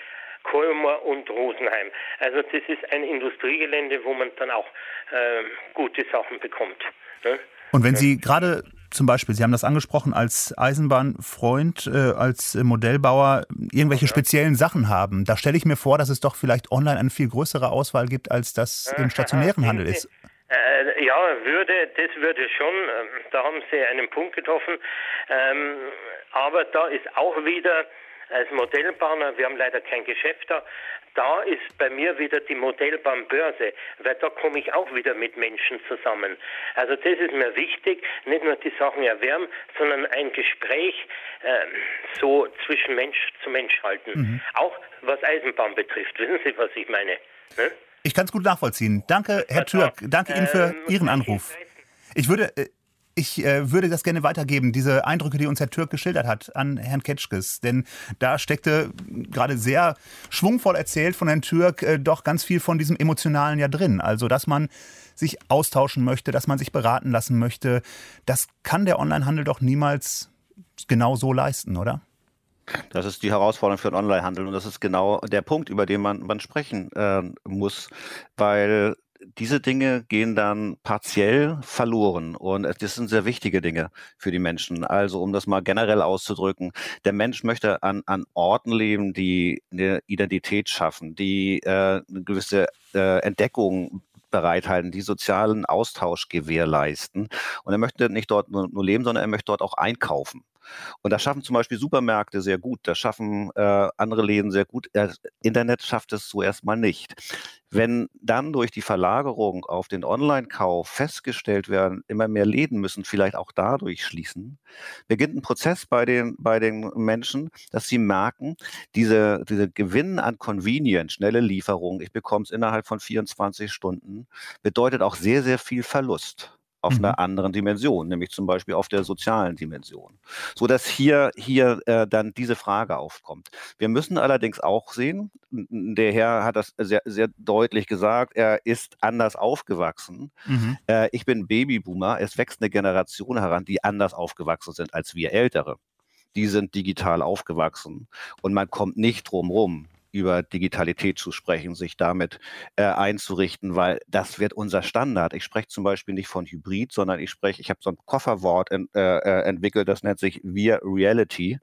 Kolmar und Rosenheim. Also das ist ein Industriegelände, wo man dann auch äh, gute Sachen bekommt. Ne? Und wenn Sie gerade zum Beispiel, Sie haben das angesprochen, als Eisenbahnfreund, äh, als Modellbauer irgendwelche ja. speziellen Sachen haben, da stelle ich mir vor, dass es doch vielleicht online eine viel größere Auswahl gibt, als das im stationären Handel ist. Äh, ja, würde, das würde schon, ähm, da haben Sie einen Punkt getroffen. Ähm, aber da ist auch wieder als Modellbahner, wir haben leider kein Geschäft da, da ist bei mir wieder die Modellbahnbörse, weil da komme ich auch wieder mit Menschen zusammen. Also das ist mir wichtig, nicht nur die Sachen erwärmen, sondern ein Gespräch äh, so zwischen Mensch zu Mensch halten. Mhm. Auch was Eisenbahn betrifft. Wissen Sie, was ich meine? Ne? Ich kann es gut nachvollziehen. Danke, Herr Türk. Danke Ihnen für ähm, Ihren Anruf. Ich würde, äh, ich äh, würde das gerne weitergeben, diese Eindrücke, die uns Herr Türk geschildert hat, an Herrn Ketschkes. Denn da steckte gerade sehr schwungvoll erzählt von Herrn Türk äh, doch ganz viel von diesem Emotionalen ja drin. Also, dass man sich austauschen möchte, dass man sich beraten lassen möchte. Das kann der Onlinehandel doch niemals genau so leisten, oder? Das ist die Herausforderung für den Onlinehandel und das ist genau der Punkt, über den man, man sprechen äh, muss, weil diese Dinge gehen dann partiell verloren und das sind sehr wichtige Dinge für die Menschen. Also um das mal generell auszudrücken, der Mensch möchte an, an Orten leben, die eine Identität schaffen, die äh, eine gewisse äh, Entdeckung bereithalten, die sozialen Austausch gewährleisten. Und er möchte nicht dort nur, nur leben, sondern er möchte dort auch einkaufen. Und das schaffen zum Beispiel Supermärkte sehr gut, das schaffen äh, andere Läden sehr gut. Das Internet schafft es so erstmal nicht. Wenn dann durch die Verlagerung auf den Online-Kauf festgestellt werden, immer mehr Läden müssen vielleicht auch dadurch schließen, beginnt ein Prozess bei den, bei den Menschen, dass sie merken, diese, diese Gewinn an Convenience, schnelle Lieferung, ich bekomme es innerhalb von 24 Stunden, bedeutet auch sehr, sehr viel Verlust auf mhm. einer anderen Dimension, nämlich zum Beispiel auf der sozialen Dimension, so dass hier hier äh, dann diese Frage aufkommt. Wir müssen allerdings auch sehen, der Herr hat das sehr sehr deutlich gesagt, er ist anders aufgewachsen. Mhm. Äh, ich bin Babyboomer, es wächst eine Generation heran, die anders aufgewachsen sind als wir Ältere. Die sind digital aufgewachsen und man kommt nicht drum rum, über Digitalität zu sprechen, sich damit äh, einzurichten, weil das wird unser Standard. Ich spreche zum Beispiel nicht von Hybrid, sondern ich spreche, ich habe so ein Kofferwort in, äh, äh, entwickelt, das nennt sich Vir Reality,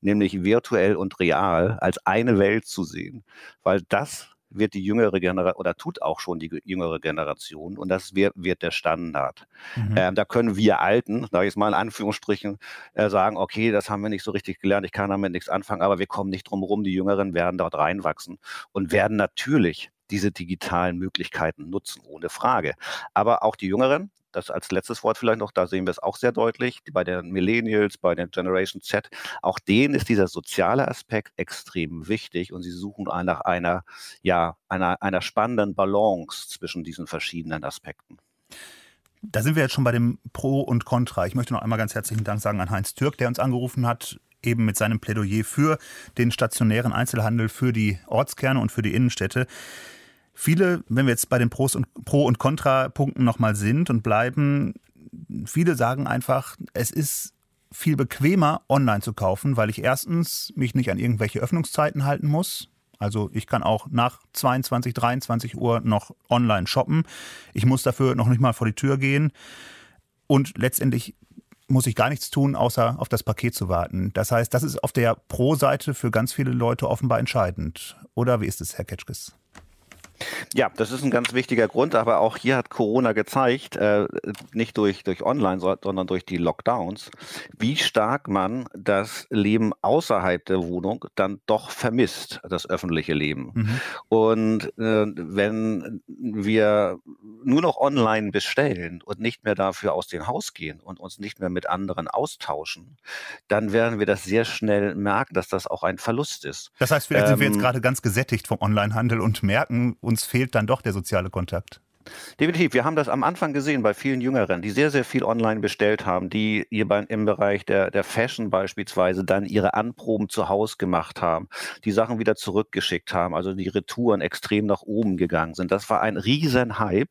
nämlich virtuell und real als eine Welt zu sehen, weil das wird die jüngere Generation oder tut auch schon die jüngere Generation und das wird, wird der Standard. Mhm. Ähm, da können wir Alten, da ich es mal in Anführungsstrichen, äh, sagen, okay, das haben wir nicht so richtig gelernt, ich kann damit nichts anfangen, aber wir kommen nicht drum herum, die Jüngeren werden dort reinwachsen und werden natürlich diese digitalen Möglichkeiten nutzen, ohne Frage. Aber auch die Jüngeren, das als letztes Wort vielleicht noch, da sehen wir es auch sehr deutlich, bei den Millennials, bei den Generation Z, auch denen ist dieser soziale Aspekt extrem wichtig und sie suchen nach einer, ja, einer, einer spannenden Balance zwischen diesen verschiedenen Aspekten. Da sind wir jetzt schon bei dem Pro und Contra. Ich möchte noch einmal ganz herzlichen Dank sagen an Heinz Türk, der uns angerufen hat, eben mit seinem Plädoyer für den stationären Einzelhandel, für die Ortskerne und für die Innenstädte. Viele, wenn wir jetzt bei den Pros und Pro- und Kontrapunkten nochmal sind und bleiben, viele sagen einfach, es ist viel bequemer, online zu kaufen, weil ich erstens mich nicht an irgendwelche Öffnungszeiten halten muss. Also ich kann auch nach 22, 23 Uhr noch online shoppen. Ich muss dafür noch nicht mal vor die Tür gehen. Und letztendlich muss ich gar nichts tun, außer auf das Paket zu warten. Das heißt, das ist auf der Pro-Seite für ganz viele Leute offenbar entscheidend. Oder wie ist es, Herr Ketschkes? Ja, das ist ein ganz wichtiger Grund, aber auch hier hat Corona gezeigt, äh, nicht durch, durch Online, sondern durch die Lockdowns, wie stark man das Leben außerhalb der Wohnung dann doch vermisst, das öffentliche Leben. Mhm. Und äh, wenn wir nur noch online bestellen und nicht mehr dafür aus dem Haus gehen und uns nicht mehr mit anderen austauschen, dann werden wir das sehr schnell merken, dass das auch ein Verlust ist. Das heißt, vielleicht ähm, sind wir jetzt ähm, gerade ganz gesättigt vom Onlinehandel und merken, uns fehlt dann doch der soziale Kontakt. Definitiv. Wir haben das am Anfang gesehen bei vielen Jüngeren, die sehr, sehr viel online bestellt haben, die im Bereich der, der Fashion beispielsweise dann ihre Anproben zu Hause gemacht haben, die Sachen wieder zurückgeschickt haben, also die Retouren extrem nach oben gegangen sind. Das war ein riesen Hype.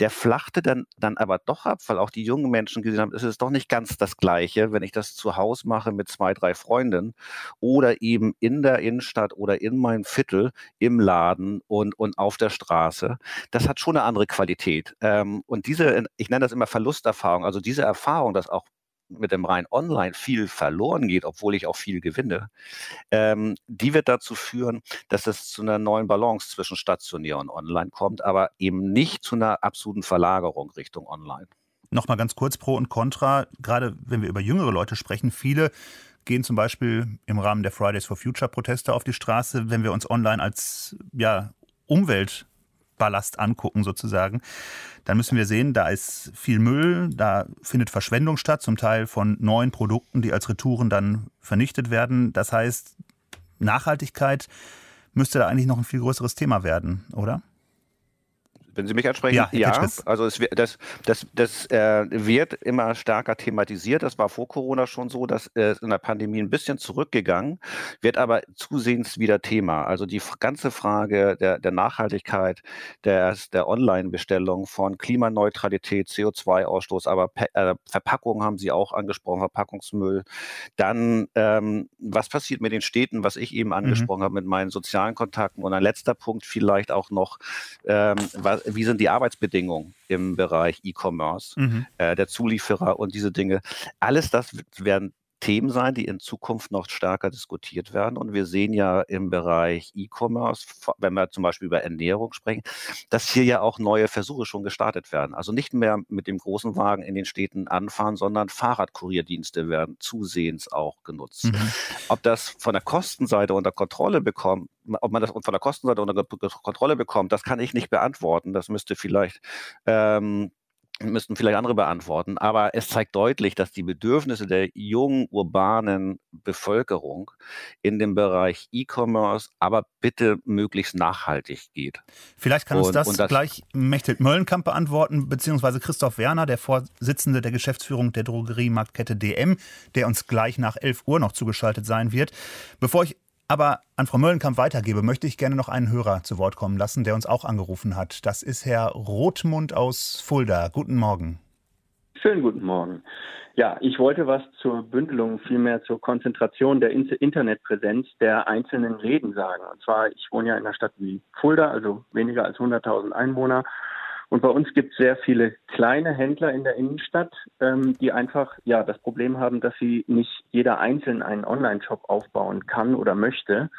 Der flachte dann, dann aber doch ab, weil auch die jungen Menschen gesehen haben, es ist doch nicht ganz das Gleiche, wenn ich das zu Hause mache mit zwei, drei Freundinnen oder eben in der Innenstadt oder in meinem Viertel im Laden und, und auf der Straße. Das hat schon eine andere Qualität. Ähm, und diese, ich nenne das immer Verlusterfahrung, also diese Erfahrung, dass auch mit dem rein Online viel verloren geht, obwohl ich auch viel gewinne, ähm, die wird dazu führen, dass es zu einer neuen Balance zwischen stationär und online kommt, aber eben nicht zu einer absoluten Verlagerung Richtung Online. Nochmal ganz kurz Pro und Contra, gerade wenn wir über jüngere Leute sprechen, viele gehen zum Beispiel im Rahmen der Fridays for Future Proteste auf die Straße, wenn wir uns online als ja, Umwelt Ballast angucken sozusagen, dann müssen wir sehen, da ist viel Müll, da findet Verschwendung statt, zum Teil von neuen Produkten, die als Retouren dann vernichtet werden. Das heißt, Nachhaltigkeit müsste da eigentlich noch ein viel größeres Thema werden, oder? Wenn Sie mich ansprechen, Ja, ja. Also es, das, das, das äh, wird immer stärker thematisiert. Das war vor Corona schon so, dass äh, es in der Pandemie ein bisschen zurückgegangen, wird aber zusehends wieder Thema. Also die ganze Frage der, der Nachhaltigkeit, der, der Online-Bestellung von Klimaneutralität, CO2-Ausstoß, aber Pe äh, Verpackungen haben Sie auch angesprochen, Verpackungsmüll. Dann, ähm, was passiert mit den Städten, was ich eben angesprochen habe, mit meinen sozialen Kontakten. Und ein letzter Punkt vielleicht auch noch, ähm, wa- wie sind die Arbeitsbedingungen im Bereich E-Commerce, Mhm. äh, der Zulieferer und diese Dinge. Alles das werden Themen sein, die in Zukunft noch stärker diskutiert werden. Und wir sehen ja im Bereich E-Commerce, wenn wir zum Beispiel über Ernährung sprechen, dass hier ja auch neue Versuche schon gestartet werden. Also nicht mehr mit dem großen Wagen in den Städten anfahren, sondern Fahrradkurierdienste werden zusehends auch genutzt. Mhm. Ob das von der Kostenseite unter Kontrolle bekommt, ob man das von der Kostenseite unter Kontrolle bekommt, das kann ich nicht beantworten. Das müsste vielleicht ähm, müssten vielleicht andere beantworten, aber es zeigt deutlich, dass die Bedürfnisse der jungen urbanen Bevölkerung in dem Bereich E-Commerce aber bitte möglichst nachhaltig geht. Vielleicht kann uns Und- das, und das- gleich Mechthild Möllenkamp beantworten, beziehungsweise Christoph Werner, der Vorsitzende der Geschäftsführung der Drogeriemarktkette DM, der uns gleich nach 11 Uhr noch zugeschaltet sein wird. Bevor ich aber an Frau Möllenkamp weitergebe, möchte ich gerne noch einen Hörer zu Wort kommen lassen, der uns auch angerufen hat. Das ist Herr Rothmund aus Fulda. Guten Morgen. Schönen guten Morgen. Ja, ich wollte was zur Bündelung, vielmehr zur Konzentration der In- Internetpräsenz der einzelnen Läden sagen. Und zwar, ich wohne ja in einer Stadt wie Fulda, also weniger als 100.000 Einwohner. Und bei uns gibt es sehr viele kleine Händler in der Innenstadt, ähm, die einfach ja das Problem haben, dass sie nicht jeder einzeln einen Online-Shop aufbauen kann oder möchte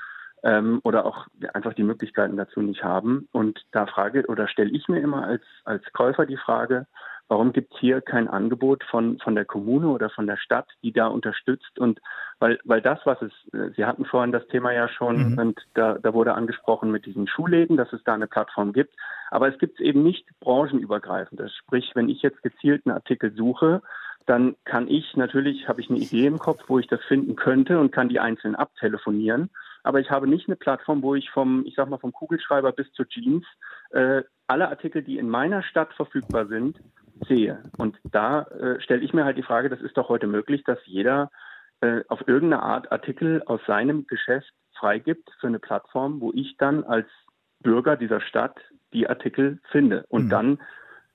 ähm, oder auch einfach die Möglichkeiten dazu nicht haben. Und da frage oder stelle ich mir immer als, als Käufer die Frage, warum gibt es hier kein Angebot von, von der Kommune oder von der Stadt, die da unterstützt? Und weil, weil das, was es, äh, Sie hatten vorhin das Thema ja schon, Mhm. und da, da wurde angesprochen mit diesen Schulläden, dass es da eine Plattform gibt. Aber es gibt es eben nicht branchenübergreifend. Das Sprich, wenn ich jetzt gezielt einen Artikel suche, dann kann ich natürlich, habe ich eine Idee im Kopf, wo ich das finden könnte und kann die einzeln abtelefonieren. Aber ich habe nicht eine Plattform, wo ich vom, ich sag mal, vom Kugelschreiber bis zur Jeans äh, alle Artikel, die in meiner Stadt verfügbar sind, sehe. Und da äh, stelle ich mir halt die Frage, das ist doch heute möglich, dass jeder äh, auf irgendeine Art Artikel aus seinem Geschäft freigibt für eine Plattform, wo ich dann als Bürger dieser Stadt die Artikel finde und dann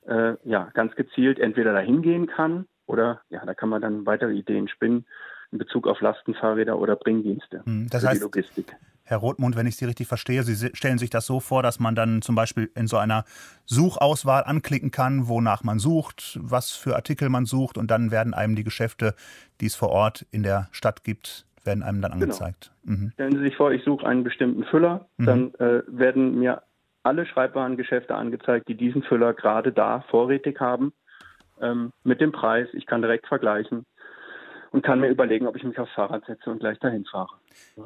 äh, ja ganz gezielt entweder dahin gehen kann oder ja, da kann man dann weitere Ideen spinnen in Bezug auf Lastenfahrräder oder Bringdienste Hm, das für heißt- die Logistik. Herr Rothmund, wenn ich Sie richtig verstehe, Sie stellen sich das so vor, dass man dann zum Beispiel in so einer Suchauswahl anklicken kann, wonach man sucht, was für Artikel man sucht und dann werden einem die Geschäfte, die es vor Ort in der Stadt gibt, werden einem dann Genau. angezeigt. Mhm. Stellen Sie sich vor, ich suche einen bestimmten Füller, Mhm. dann äh, werden mir alle Schreibwarengeschäfte angezeigt, die diesen Füller gerade da vorrätig haben, ähm, mit dem Preis. Ich kann direkt vergleichen und kann mir überlegen, ob ich mich aufs Fahrrad setze und gleich dahin fahre.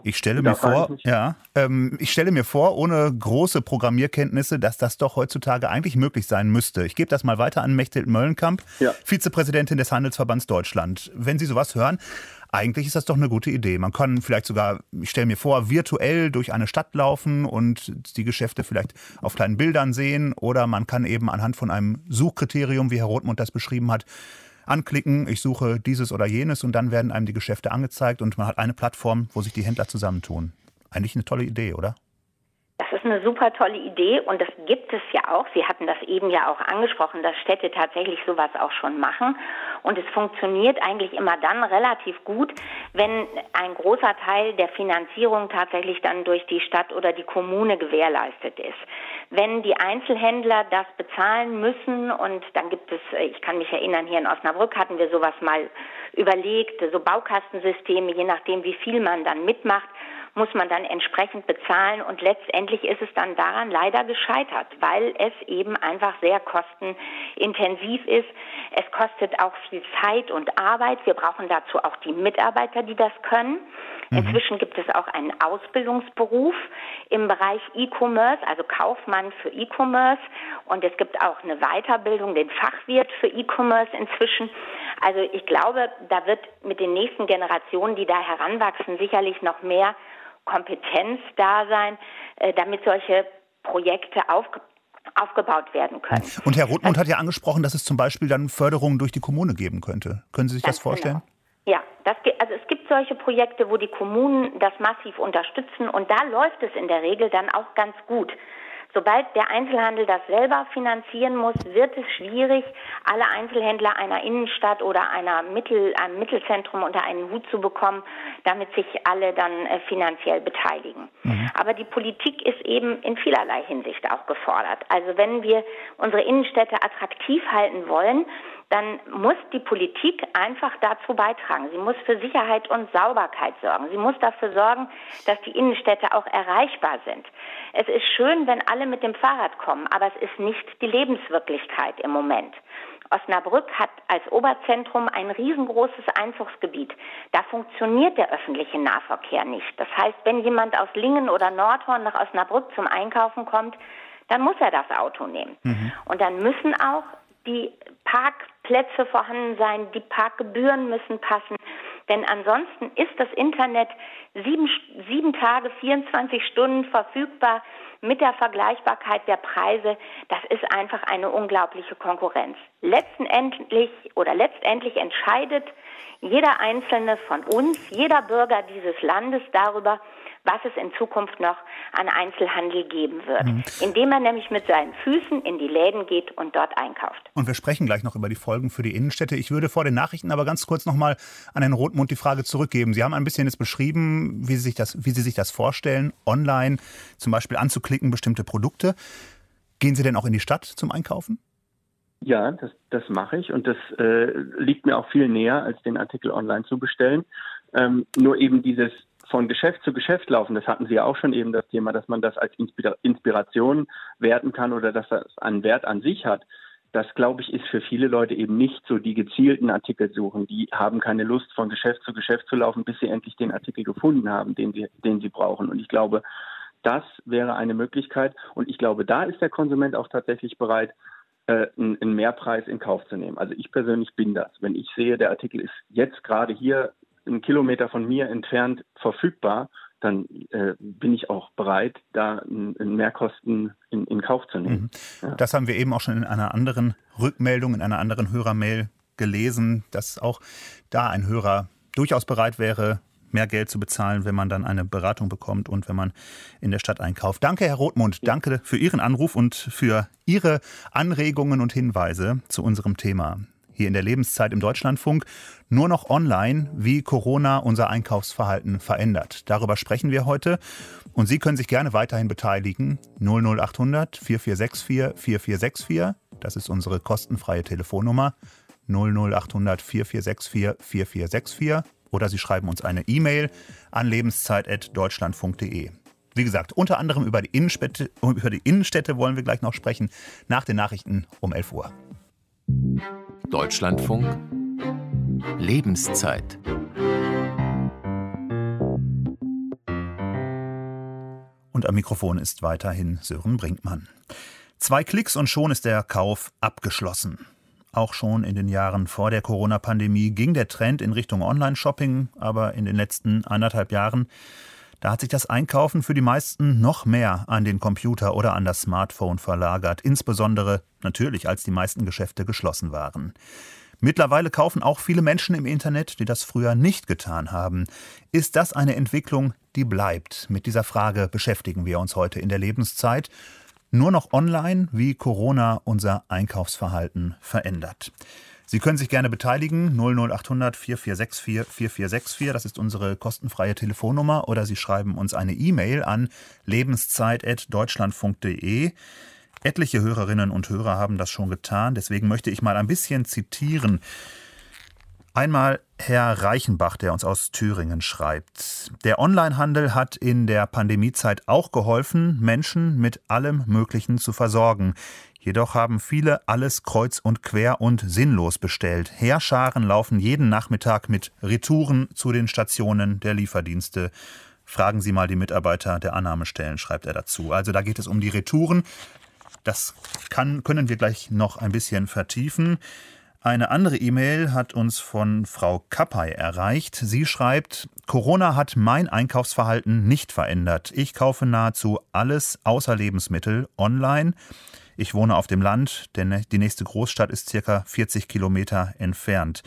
Ich stelle mir frage ich vor, mich- ja, ähm, ich stelle mir vor, ohne große Programmierkenntnisse, dass das doch heutzutage eigentlich möglich sein müsste. Ich gebe das mal weiter an Mechthild Möllenkamp, Vizepräsidentin des Handelsverbands Deutschland. Wenn Sie sowas hören, eigentlich ist das doch eine gute Idee. Man kann vielleicht sogar, ich stelle mir vor, virtuell durch eine Stadt laufen und die Geschäfte vielleicht auf kleinen Bildern sehen oder man kann eben anhand von einem Suchkriterium, wie Herr Rothmund das beschrieben hat, anklicken, ich suche dieses oder jenes und dann werden einem die Geschäfte angezeigt und man hat eine Plattform, wo sich die Händler zusammentun. Eigentlich eine tolle Idee, oder? Das ist eine super tolle Idee und das gibt es ja auch. Sie hatten das eben ja auch angesprochen, dass Städte tatsächlich sowas auch schon machen. Und es funktioniert eigentlich immer dann relativ gut, wenn ein großer Teil der Finanzierung tatsächlich dann durch die Stadt oder die Kommune gewährleistet ist. Wenn die Einzelhändler das bezahlen müssen und dann gibt es, äh, ich kann mich erinnern, hier in Osnabrück hatten wir sowas mal überlegt, so Baukastensysteme, je nachdem wie viel man dann mitmacht, muss man dann entsprechend bezahlen und letztendlich ist es dann daran leider gescheitert, weil es eben einfach sehr kostenintensiv ist. Es kostet auch viel Zeit und Arbeit. Wir brauchen dazu auch die Mitarbeiter, die das können. Inzwischen gibt es auch einen Ausbildungsberuf im Bereich E-Commerce, also Kaufmann für E-Commerce. Und es gibt auch eine Weiterbildung, den Fachwirt für E-Commerce inzwischen. Also ich glaube, da wird mit den nächsten Generationen, die da heranwachsen, sicherlich noch mehr Kompetenz da sein, äh, damit solche Projekte aufge aufgebaut werden können. Und Herr Rothmund hat ja angesprochen, dass es zum Beispiel dann Förderungen durch die Kommune geben könnte. Können Sie sich das vorstellen? Genau. Ja, das, also es gibt solche Projekte, wo die Kommunen das massiv unterstützen und da läuft es in der Regel dann auch ganz gut. Sobald der Einzelhandel das selber finanzieren muss, wird es schwierig, alle Einzelhändler einer Innenstadt oder einer Mittel, einem Mittelzentrum unter einen Hut zu bekommen, damit sich alle dann äh, finanziell beteiligen. Mhm. Aber die Politik ist eben in vielerlei Hinsicht auch gefordert. Also wenn wir unsere Innenstädte attraktiv halten wollen, dann muss die Politik einfach dazu beitragen. Sie muss für Sicherheit und Sauberkeit sorgen. Sie muss dafür sorgen, dass die Innenstädte auch erreichbar sind. Es ist schön, wenn alle mit dem Fahrrad kommen, aber es ist nicht die Lebenswirklichkeit im Moment. Osnabrück hat als Oberzentrum ein riesengroßes Einzugsgebiet. Da funktioniert der öffentliche Nahverkehr nicht. Das heißt, wenn jemand aus Lingen oder Nordhorn nach Osnabrück zum Einkaufen kommt, dann muss er das Auto nehmen. Mhm. Und dann müssen auch die Parkplätze vorhanden sein, die Parkgebühren müssen passen. Denn ansonsten ist das Internet sieben, sieben Tage, 24 Stunden verfügbar mit der Vergleichbarkeit der Preise. Das ist einfach eine unglaubliche Konkurrenz. Letztendlich oder letztendlich entscheidet jeder einzelne von uns, jeder Bürger dieses Landes darüber, was es in Zukunft noch an Einzelhandel geben wird, mhm. indem er nämlich mit seinen Füßen in die Läden geht und dort einkauft. Und wir sprechen gleich noch über die Folgen für die Innenstädte. Ich würde vor den Nachrichten aber ganz kurz noch mal an Herrn Rothmund die Frage zurückgeben. Sie haben ein bisschen jetzt beschrieben, wie Sie sich das, wie Sie sich das vorstellen, online zum Beispiel anzuklicken, bestimmte Produkte. Gehen Sie denn auch in die Stadt zum Einkaufen? Ja, das, das mache ich und das äh, liegt mir auch viel näher, als den Artikel online zu bestellen. Ähm, nur eben dieses von Geschäft zu Geschäft laufen, das hatten Sie ja auch schon eben das Thema, dass man das als Inspiration werten kann oder dass das einen Wert an sich hat. Das, glaube ich, ist für viele Leute eben nicht so die gezielten Artikel suchen. Die haben keine Lust, von Geschäft zu Geschäft zu laufen, bis sie endlich den Artikel gefunden haben, den sie, den sie brauchen. Und ich glaube, das wäre eine Möglichkeit. Und ich glaube, da ist der Konsument auch tatsächlich bereit, äh, einen Mehrpreis in Kauf zu nehmen. Also ich persönlich bin das. Wenn ich sehe, der Artikel ist jetzt gerade hier einen Kilometer von mir entfernt verfügbar, dann äh, bin ich auch bereit, da einen Mehrkosten in, in, Kauf zu nehmen. Mhm. Ja. Das haben wir eben auch schon in einer anderen Rückmeldung, in einer anderen Hörermail gelesen, dass auch da ein Hörer durchaus bereit wäre, mehr Geld zu bezahlen, wenn man dann eine Beratung bekommt und wenn man in der Stadt einkauft. Danke, Herr Rothmund. Danke für Ihren Anruf und für Ihre Anregungen und Hinweise zu unserem Thema hier in der Lebenszeit im Deutschlandfunk, nur noch online, wie Corona unser Einkaufsverhalten verändert. Darüber sprechen wir heute und Sie können sich gerne weiterhin beteiligen. 00800 4464 4464, das ist unsere kostenfreie Telefonnummer. 00800 4464 4464 oder Sie schreiben uns eine E-Mail an lebenszeit.deutschlandfunk.de. Wie gesagt, unter anderem über die, Innenstädte, über die Innenstädte wollen wir gleich noch sprechen, nach den Nachrichten um 11 Uhr. Deutschlandfunk Lebenszeit Und am Mikrofon ist weiterhin Sören Brinkmann. Zwei Klicks und schon ist der Kauf abgeschlossen. Auch schon in den Jahren vor der Corona-Pandemie ging der Trend in Richtung Online-Shopping, aber in den letzten anderthalb Jahren da hat sich das Einkaufen für die meisten noch mehr an den Computer oder an das Smartphone verlagert, insbesondere natürlich, als die meisten Geschäfte geschlossen waren. Mittlerweile kaufen auch viele Menschen im Internet, die das früher nicht getan haben. Ist das eine Entwicklung, die bleibt? Mit dieser Frage beschäftigen wir uns heute in der Lebenszeit. Nur noch online, wie Corona unser Einkaufsverhalten verändert. Sie können sich gerne beteiligen. 00800 4464 4464. Das ist unsere kostenfreie Telefonnummer. Oder Sie schreiben uns eine E-Mail an lebenszeit.deutschlandfunk.de. Etliche Hörerinnen und Hörer haben das schon getan. Deswegen möchte ich mal ein bisschen zitieren. Einmal Herr Reichenbach, der uns aus Thüringen schreibt. Der Onlinehandel hat in der Pandemiezeit auch geholfen, Menschen mit allem Möglichen zu versorgen. Jedoch haben viele alles kreuz und quer und sinnlos bestellt. Heerscharen laufen jeden Nachmittag mit Retouren zu den Stationen der Lieferdienste. Fragen Sie mal die Mitarbeiter der Annahmestellen, schreibt er dazu. Also da geht es um die Retouren. Das kann, können wir gleich noch ein bisschen vertiefen. Eine andere E-Mail hat uns von Frau Kappay erreicht. Sie schreibt, Corona hat mein Einkaufsverhalten nicht verändert. Ich kaufe nahezu alles außer Lebensmittel online. Ich wohne auf dem Land, denn die nächste Großstadt ist circa 40 Kilometer entfernt.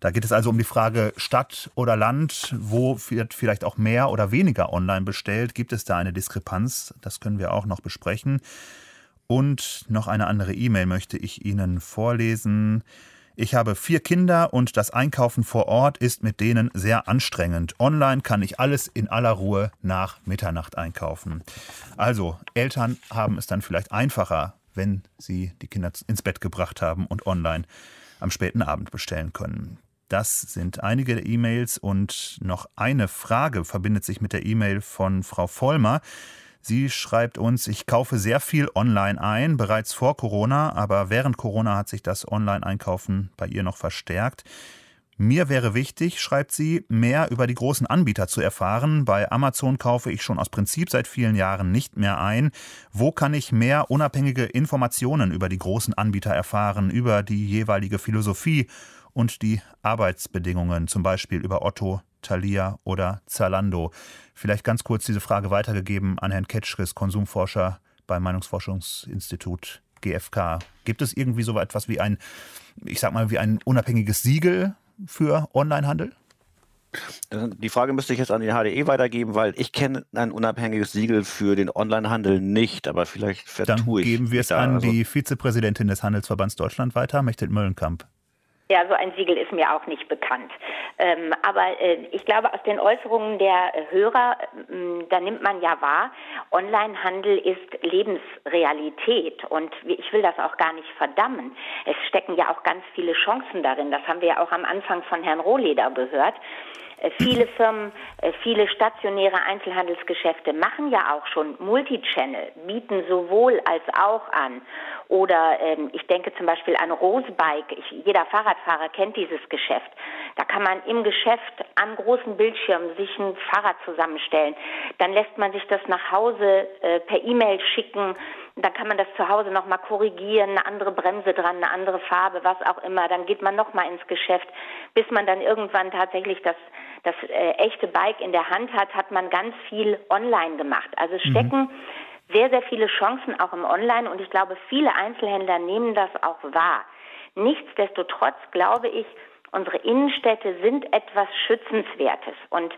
Da geht es also um die Frage Stadt oder Land, wo wird vielleicht auch mehr oder weniger online bestellt? Gibt es da eine Diskrepanz? Das können wir auch noch besprechen. Und noch eine andere E-Mail möchte ich Ihnen vorlesen. Ich habe vier Kinder und das Einkaufen vor Ort ist mit denen sehr anstrengend. Online kann ich alles in aller Ruhe nach Mitternacht einkaufen. Also, Eltern haben es dann vielleicht einfacher, wenn sie die Kinder ins Bett gebracht haben und online am späten Abend bestellen können. Das sind einige der E-Mails und noch eine Frage verbindet sich mit der E-Mail von Frau Vollmer. Sie schreibt uns, ich kaufe sehr viel online ein, bereits vor Corona, aber während Corona hat sich das Online-Einkaufen bei ihr noch verstärkt. Mir wäre wichtig, schreibt sie, mehr über die großen Anbieter zu erfahren. Bei Amazon kaufe ich schon aus Prinzip seit vielen Jahren nicht mehr ein. Wo kann ich mehr unabhängige Informationen über die großen Anbieter erfahren, über die jeweilige Philosophie und die Arbeitsbedingungen, zum Beispiel über Otto, Thalia oder Zalando. Vielleicht ganz kurz diese Frage weitergegeben an Herrn Ketschris, Konsumforscher beim Meinungsforschungsinstitut GfK. Gibt es irgendwie so etwas wie ein, ich sag mal, wie ein unabhängiges Siegel für Onlinehandel? Die Frage müsste ich jetzt an die HDE weitergeben, weil ich kenne ein unabhängiges Siegel für den Onlinehandel nicht, aber vielleicht vertue Dann ich. geben wir es an also die Vizepräsidentin des Handelsverbands Deutschland weiter, Mechthild Möllenkamp. Ja, so ein Siegel ist mir auch nicht bekannt. Ähm, aber äh, ich glaube, aus den Äußerungen der Hörer, äh, da nimmt man ja wahr, Onlinehandel ist Lebensrealität. Und ich will das auch gar nicht verdammen. Es stecken ja auch ganz viele Chancen darin. Das haben wir ja auch am Anfang von Herrn Rohleder gehört. Äh, viele Firmen, äh, viele stationäre Einzelhandelsgeschäfte machen ja auch schon Multichannel, bieten sowohl als auch an. Oder ähm, ich denke zum Beispiel an Rosebike. Ich, jeder Fahrradfahrer kennt dieses Geschäft. Da kann man im Geschäft am großen Bildschirm sich ein Fahrrad zusammenstellen. Dann lässt man sich das nach Hause äh, per E-Mail schicken. Dann kann man das zu Hause nochmal korrigieren, eine andere Bremse dran, eine andere Farbe, was auch immer. Dann geht man nochmal ins Geschäft, bis man dann irgendwann tatsächlich das das äh, echte Bike in der Hand hat, hat man ganz viel online gemacht. Also es mhm. stecken mhm. sehr, sehr viele Chancen auch im Online und ich glaube, viele Einzelhändler nehmen das auch wahr. Nichtsdestotrotz glaube ich, unsere Innenstädte sind etwas Schützenswertes und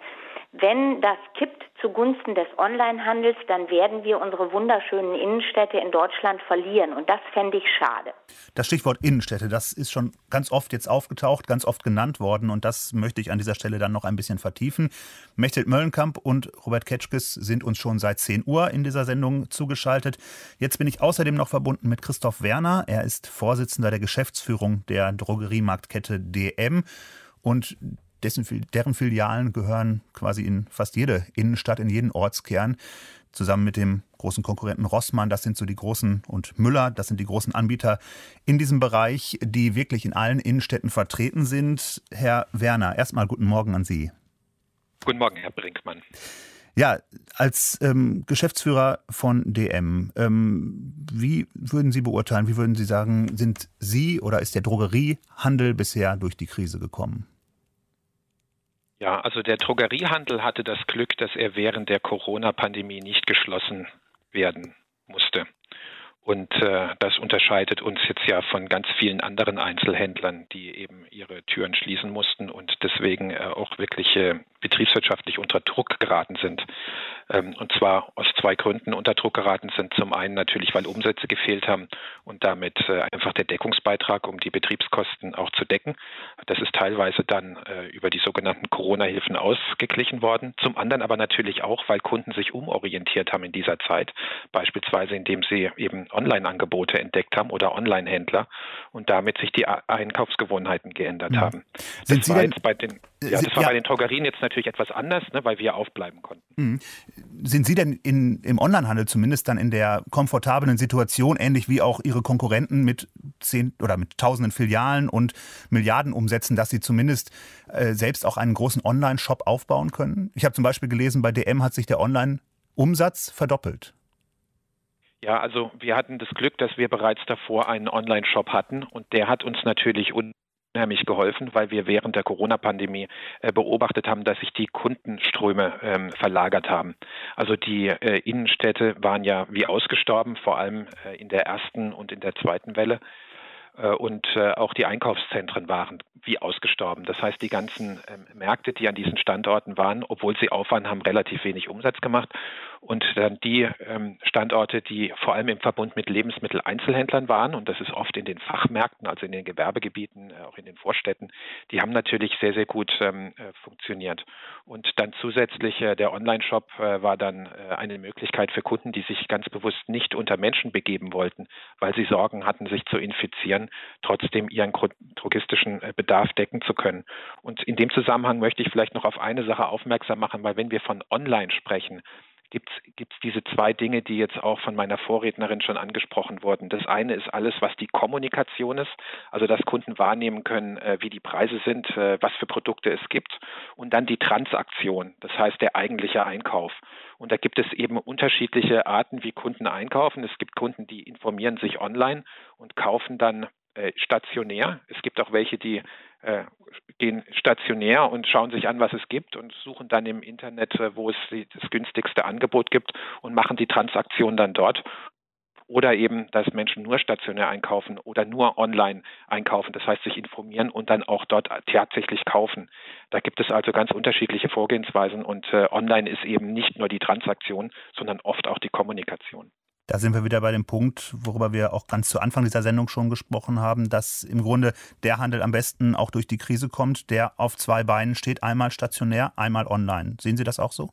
wenn das kippt zugunsten des Onlinehandels, dann werden wir unsere wunderschönen Innenstädte in Deutschland verlieren. Und das fände ich schade. Das Stichwort Innenstädte, das ist schon ganz oft jetzt aufgetaucht, ganz oft genannt worden. Und das möchte ich an dieser Stelle dann noch ein bisschen vertiefen. Mechthild Möllenkamp und Robert Ketschkes sind uns schon seit 10 Uhr in dieser Sendung zugeschaltet. Jetzt bin ich außerdem noch verbunden mit Christoph Werner. Er ist Vorsitzender der Geschäftsführung der Drogeriemarktkette DM. Und dessen, deren Filialen gehören quasi in fast jede Innenstadt, in jeden Ortskern, zusammen mit dem großen Konkurrenten Rossmann. Das sind so die großen und Müller, das sind die großen Anbieter in diesem Bereich, die wirklich in allen Innenstädten vertreten sind. Herr Werner, erstmal guten Morgen an Sie. Guten Morgen, Herr Brinkmann. Ja, als ähm, Geschäftsführer von DM, ähm, wie würden Sie beurteilen, wie würden Sie sagen, sind Sie oder ist der Drogeriehandel bisher durch die Krise gekommen? Ja, also der Drogeriehandel hatte das Glück, dass er während der Corona-Pandemie nicht geschlossen werden musste. Und äh, das unterscheidet uns jetzt ja von ganz vielen anderen Einzelhändlern, die eben ihre Türen schließen mussten und deswegen äh, auch wirklich äh, betriebswirtschaftlich unter Druck geraten sind. Ähm, und zwar aus zwei Gründen unter Druck geraten sind. Zum einen natürlich, weil Umsätze gefehlt haben und damit äh, einfach der Deckungsbeitrag, um die Betriebskosten auch zu decken. Das ist teilweise dann äh, über die sogenannten Corona-Hilfen ausgeglichen worden. Zum anderen aber natürlich auch, weil Kunden sich umorientiert haben in dieser Zeit, beispielsweise indem sie eben Online-Angebote entdeckt haben oder Online-Händler und damit sich die Einkaufsgewohnheiten geändert mhm. haben. Sind das Sie denn, bei den, ja, das war ja. bei den Drogerien jetzt natürlich etwas anders, ne, weil wir aufbleiben konnten. Mhm. Sind Sie denn in, im Onlinehandel zumindest dann in der komfortablen Situation, ähnlich wie auch Ihre Konkurrenten mit zehn oder mit tausenden Filialen und Milliarden umsetzen, dass Sie zumindest äh, selbst auch einen großen Online-Shop aufbauen können? Ich habe zum Beispiel gelesen, bei DM hat sich der Online-Umsatz verdoppelt. Ja, also wir hatten das Glück, dass wir bereits davor einen Online-Shop hatten und der hat uns natürlich unheimlich geholfen, weil wir während der Corona-Pandemie äh, beobachtet haben, dass sich die Kundenströme ähm, verlagert haben. Also die äh, Innenstädte waren ja wie ausgestorben, vor allem äh, in der ersten und in der zweiten Welle. Äh, und äh, auch die Einkaufszentren waren wie ausgestorben. Das heißt, die ganzen ähm, Märkte, die an diesen Standorten waren, obwohl sie auf waren, haben relativ wenig Umsatz gemacht. Und dann die ähm, Standorte, die vor allem im Verbund mit Lebensmitteleinzelhändlern waren, und das ist oft in den Fachmärkten, also in den Gewerbegebieten, äh, auch in den Vorstädten, die haben natürlich sehr, sehr gut ähm, funktioniert. Und dann zusätzlich der Online-Shop war dann eine Möglichkeit für Kunden, die sich ganz bewusst nicht unter Menschen begeben wollten, weil sie Sorgen hatten, sich zu infizieren, trotzdem ihren drogistischen Bedarf Bedarf decken zu können. Und in dem Zusammenhang möchte ich vielleicht noch auf eine Sache aufmerksam machen, weil wenn wir von Online sprechen, gibt es diese zwei Dinge, die jetzt auch von meiner Vorrednerin schon angesprochen wurden. Das eine ist alles, was die Kommunikation ist, also dass Kunden wahrnehmen können, äh, wie die Preise sind, äh, was für Produkte es gibt. Und dann die Transaktion, das heißt der eigentliche Einkauf. Und da gibt es eben unterschiedliche Arten, wie Kunden einkaufen. Es gibt Kunden, die informieren sich online und kaufen dann äh, stationär. Es gibt auch welche, die gehen stationär und schauen sich an, was es gibt und suchen dann im Internet, äh, wo es das günstigste Angebot gibt und machen die Transaktion dann dort. Oder eben, dass Menschen nur stationär einkaufen oder nur online einkaufen, das heißt sich informieren und dann auch dort tatsächlich kaufen. Da gibt es also ganz unterschiedliche Vorgehensweisen und äh, online ist eben nicht nur die Transaktion, sondern oft auch die Kommunikation. Da sind wir wieder bei dem Punkt, worüber wir auch ganz zu Anfang dieser Sendung schon gesprochen haben, dass im Grunde der Handel am besten auch durch die Krise kommt, der auf zwei Beinen steht, einmal stationär, einmal online. Sehen Sie das auch so?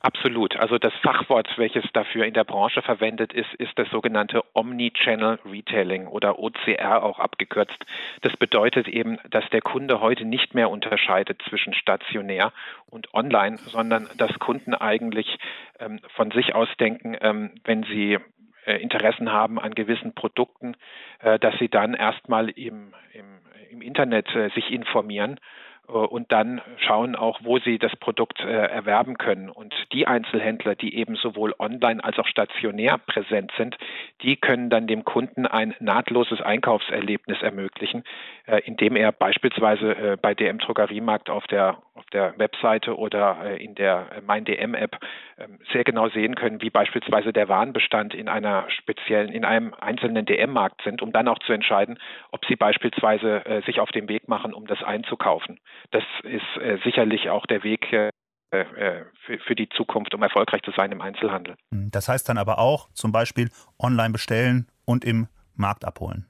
Absolut. Also das Fachwort, welches dafür in der Branche verwendet ist, ist das sogenannte Omnichannel Retailing oder OCR auch abgekürzt. Das bedeutet eben, dass der Kunde heute nicht mehr unterscheidet zwischen stationär und online, sondern dass Kunden eigentlich ähm, von sich aus denken, ähm, wenn sie äh, Interessen haben an gewissen Produkten, äh, dass sie dann erstmal im, im, im Internet äh, sich informieren und dann schauen auch, wo sie das Produkt äh, erwerben können. Und die Einzelhändler, die eben sowohl online als auch stationär präsent sind, die können dann dem Kunden ein nahtloses Einkaufserlebnis ermöglichen, äh, indem er beispielsweise äh, bei DM Drogeriemarkt auf der auf der Webseite oder äh, in der Mein DM App ähm, sehr genau sehen können, wie beispielsweise der Warenbestand in einer speziellen in einem einzelnen DM Markt sind, um dann auch zu entscheiden, ob sie beispielsweise äh, sich auf den Weg machen, um das einzukaufen. Das ist äh, sicherlich auch der Weg äh, äh, für, für die Zukunft, um erfolgreich zu sein im Einzelhandel. Hm, das heißt dann aber auch zum Beispiel online bestellen und im Markt abholen.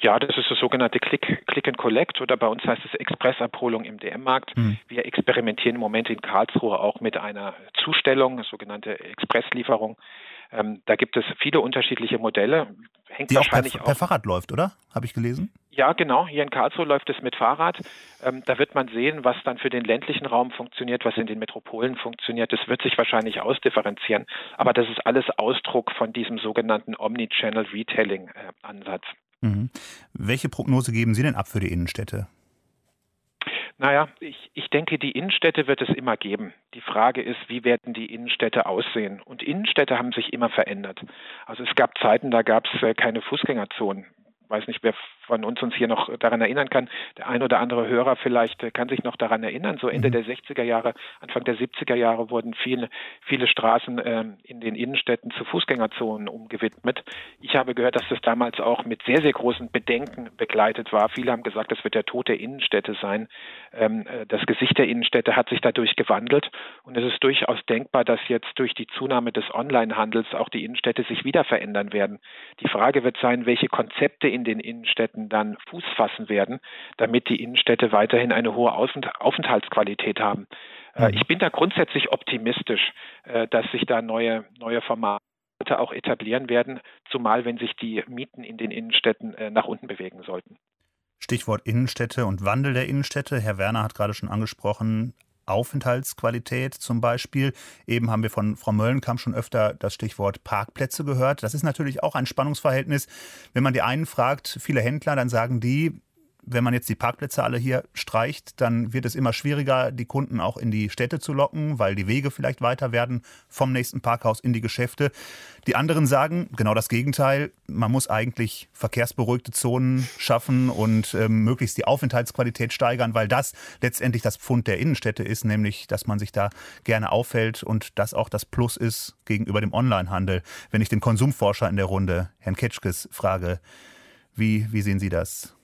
Ja, das ist das sogenannte Click, Click and Collect oder bei uns heißt es Expressabholung im DM-Markt. Mhm. Wir experimentieren im Moment in Karlsruhe auch mit einer Zustellung, sogenannte Expresslieferung. Ähm, da gibt es viele unterschiedliche Modelle. Hängt Die wahrscheinlich auch per, per Fahrrad läuft, oder? Habe ich gelesen? Ja, genau. Hier in Karlsruhe läuft es mit Fahrrad. Ähm, da wird man sehen, was dann für den ländlichen Raum funktioniert, was in den Metropolen funktioniert. Das wird sich wahrscheinlich ausdifferenzieren. Aber das ist alles Ausdruck von diesem sogenannten Omnichannel Retailing-Ansatz. Äh, mhm. Welche Prognose geben Sie denn ab für die Innenstädte? Naja, ich, ich denke, die Innenstädte wird es immer geben. Die Frage ist, wie werden die Innenstädte aussehen? Und Innenstädte haben sich immer verändert. Also es gab Zeiten, da gab es äh, keine Fußgängerzonen weiß nicht, wer von uns uns hier noch daran erinnern kann. Der ein oder andere Hörer vielleicht äh, kann sich noch daran erinnern. So Ende mhm. der 60er Jahre, Anfang der 70er Jahre wurden viele, viele Straßen ähm, in den Innenstädten zu Fußgängerzonen umgewidmet. Ich habe gehört, dass das damals auch mit sehr, sehr großen Bedenken begleitet war. Viele haben gesagt, das wird der Tod der Innenstädte sein. Ähm, äh, das Gesicht der Innenstädte hat sich dadurch gewandelt und es ist durchaus denkbar, dass jetzt durch die Zunahme des Onlinehandels auch die Innenstädte sich wieder verändern werden. Die Frage wird sein, welche Konzepte in den Innenstädten dann Fuß fassen werden, damit die Innenstädte weiterhin eine hohe Aufenthaltsqualität haben. Äh, mhm. Ich bin da grundsätzlich optimistisch, äh, dass sich da neue, neue Formate auch etablieren werden, zumal wenn sich die Mieten in den Innenstädten äh, nach unten bewegen sollten. Stichwort Innenstädte und Wandel der Innenstädte. Herr Werner hat gerade schon angesprochen, Aufenthaltsqualität zum Beispiel. Eben haben wir von Frau Möllenkamp schon öfter das Stichwort Parkplätze gehört. Das ist natürlich auch ein Spannungsverhältnis. Wenn man die einen fragt, viele Händler, dann sagen die, wenn man jetzt die Parkplätze alle hier streicht, dann wird es immer schwieriger, die Kunden auch in die Städte zu locken, weil die Wege vielleicht weiter werden vom nächsten Parkhaus in die Geschäfte. Die anderen sagen genau das Gegenteil. Man muss eigentlich verkehrsberuhigte Zonen schaffen und ähm, möglichst die Aufenthaltsqualität steigern, weil das letztendlich das Pfund der Innenstädte ist, nämlich dass man sich da gerne auffällt und das auch das Plus ist gegenüber dem Onlinehandel. Wenn ich den Konsumforscher in der Runde, Herrn Ketschkes, frage, wie, wie sehen Sie das?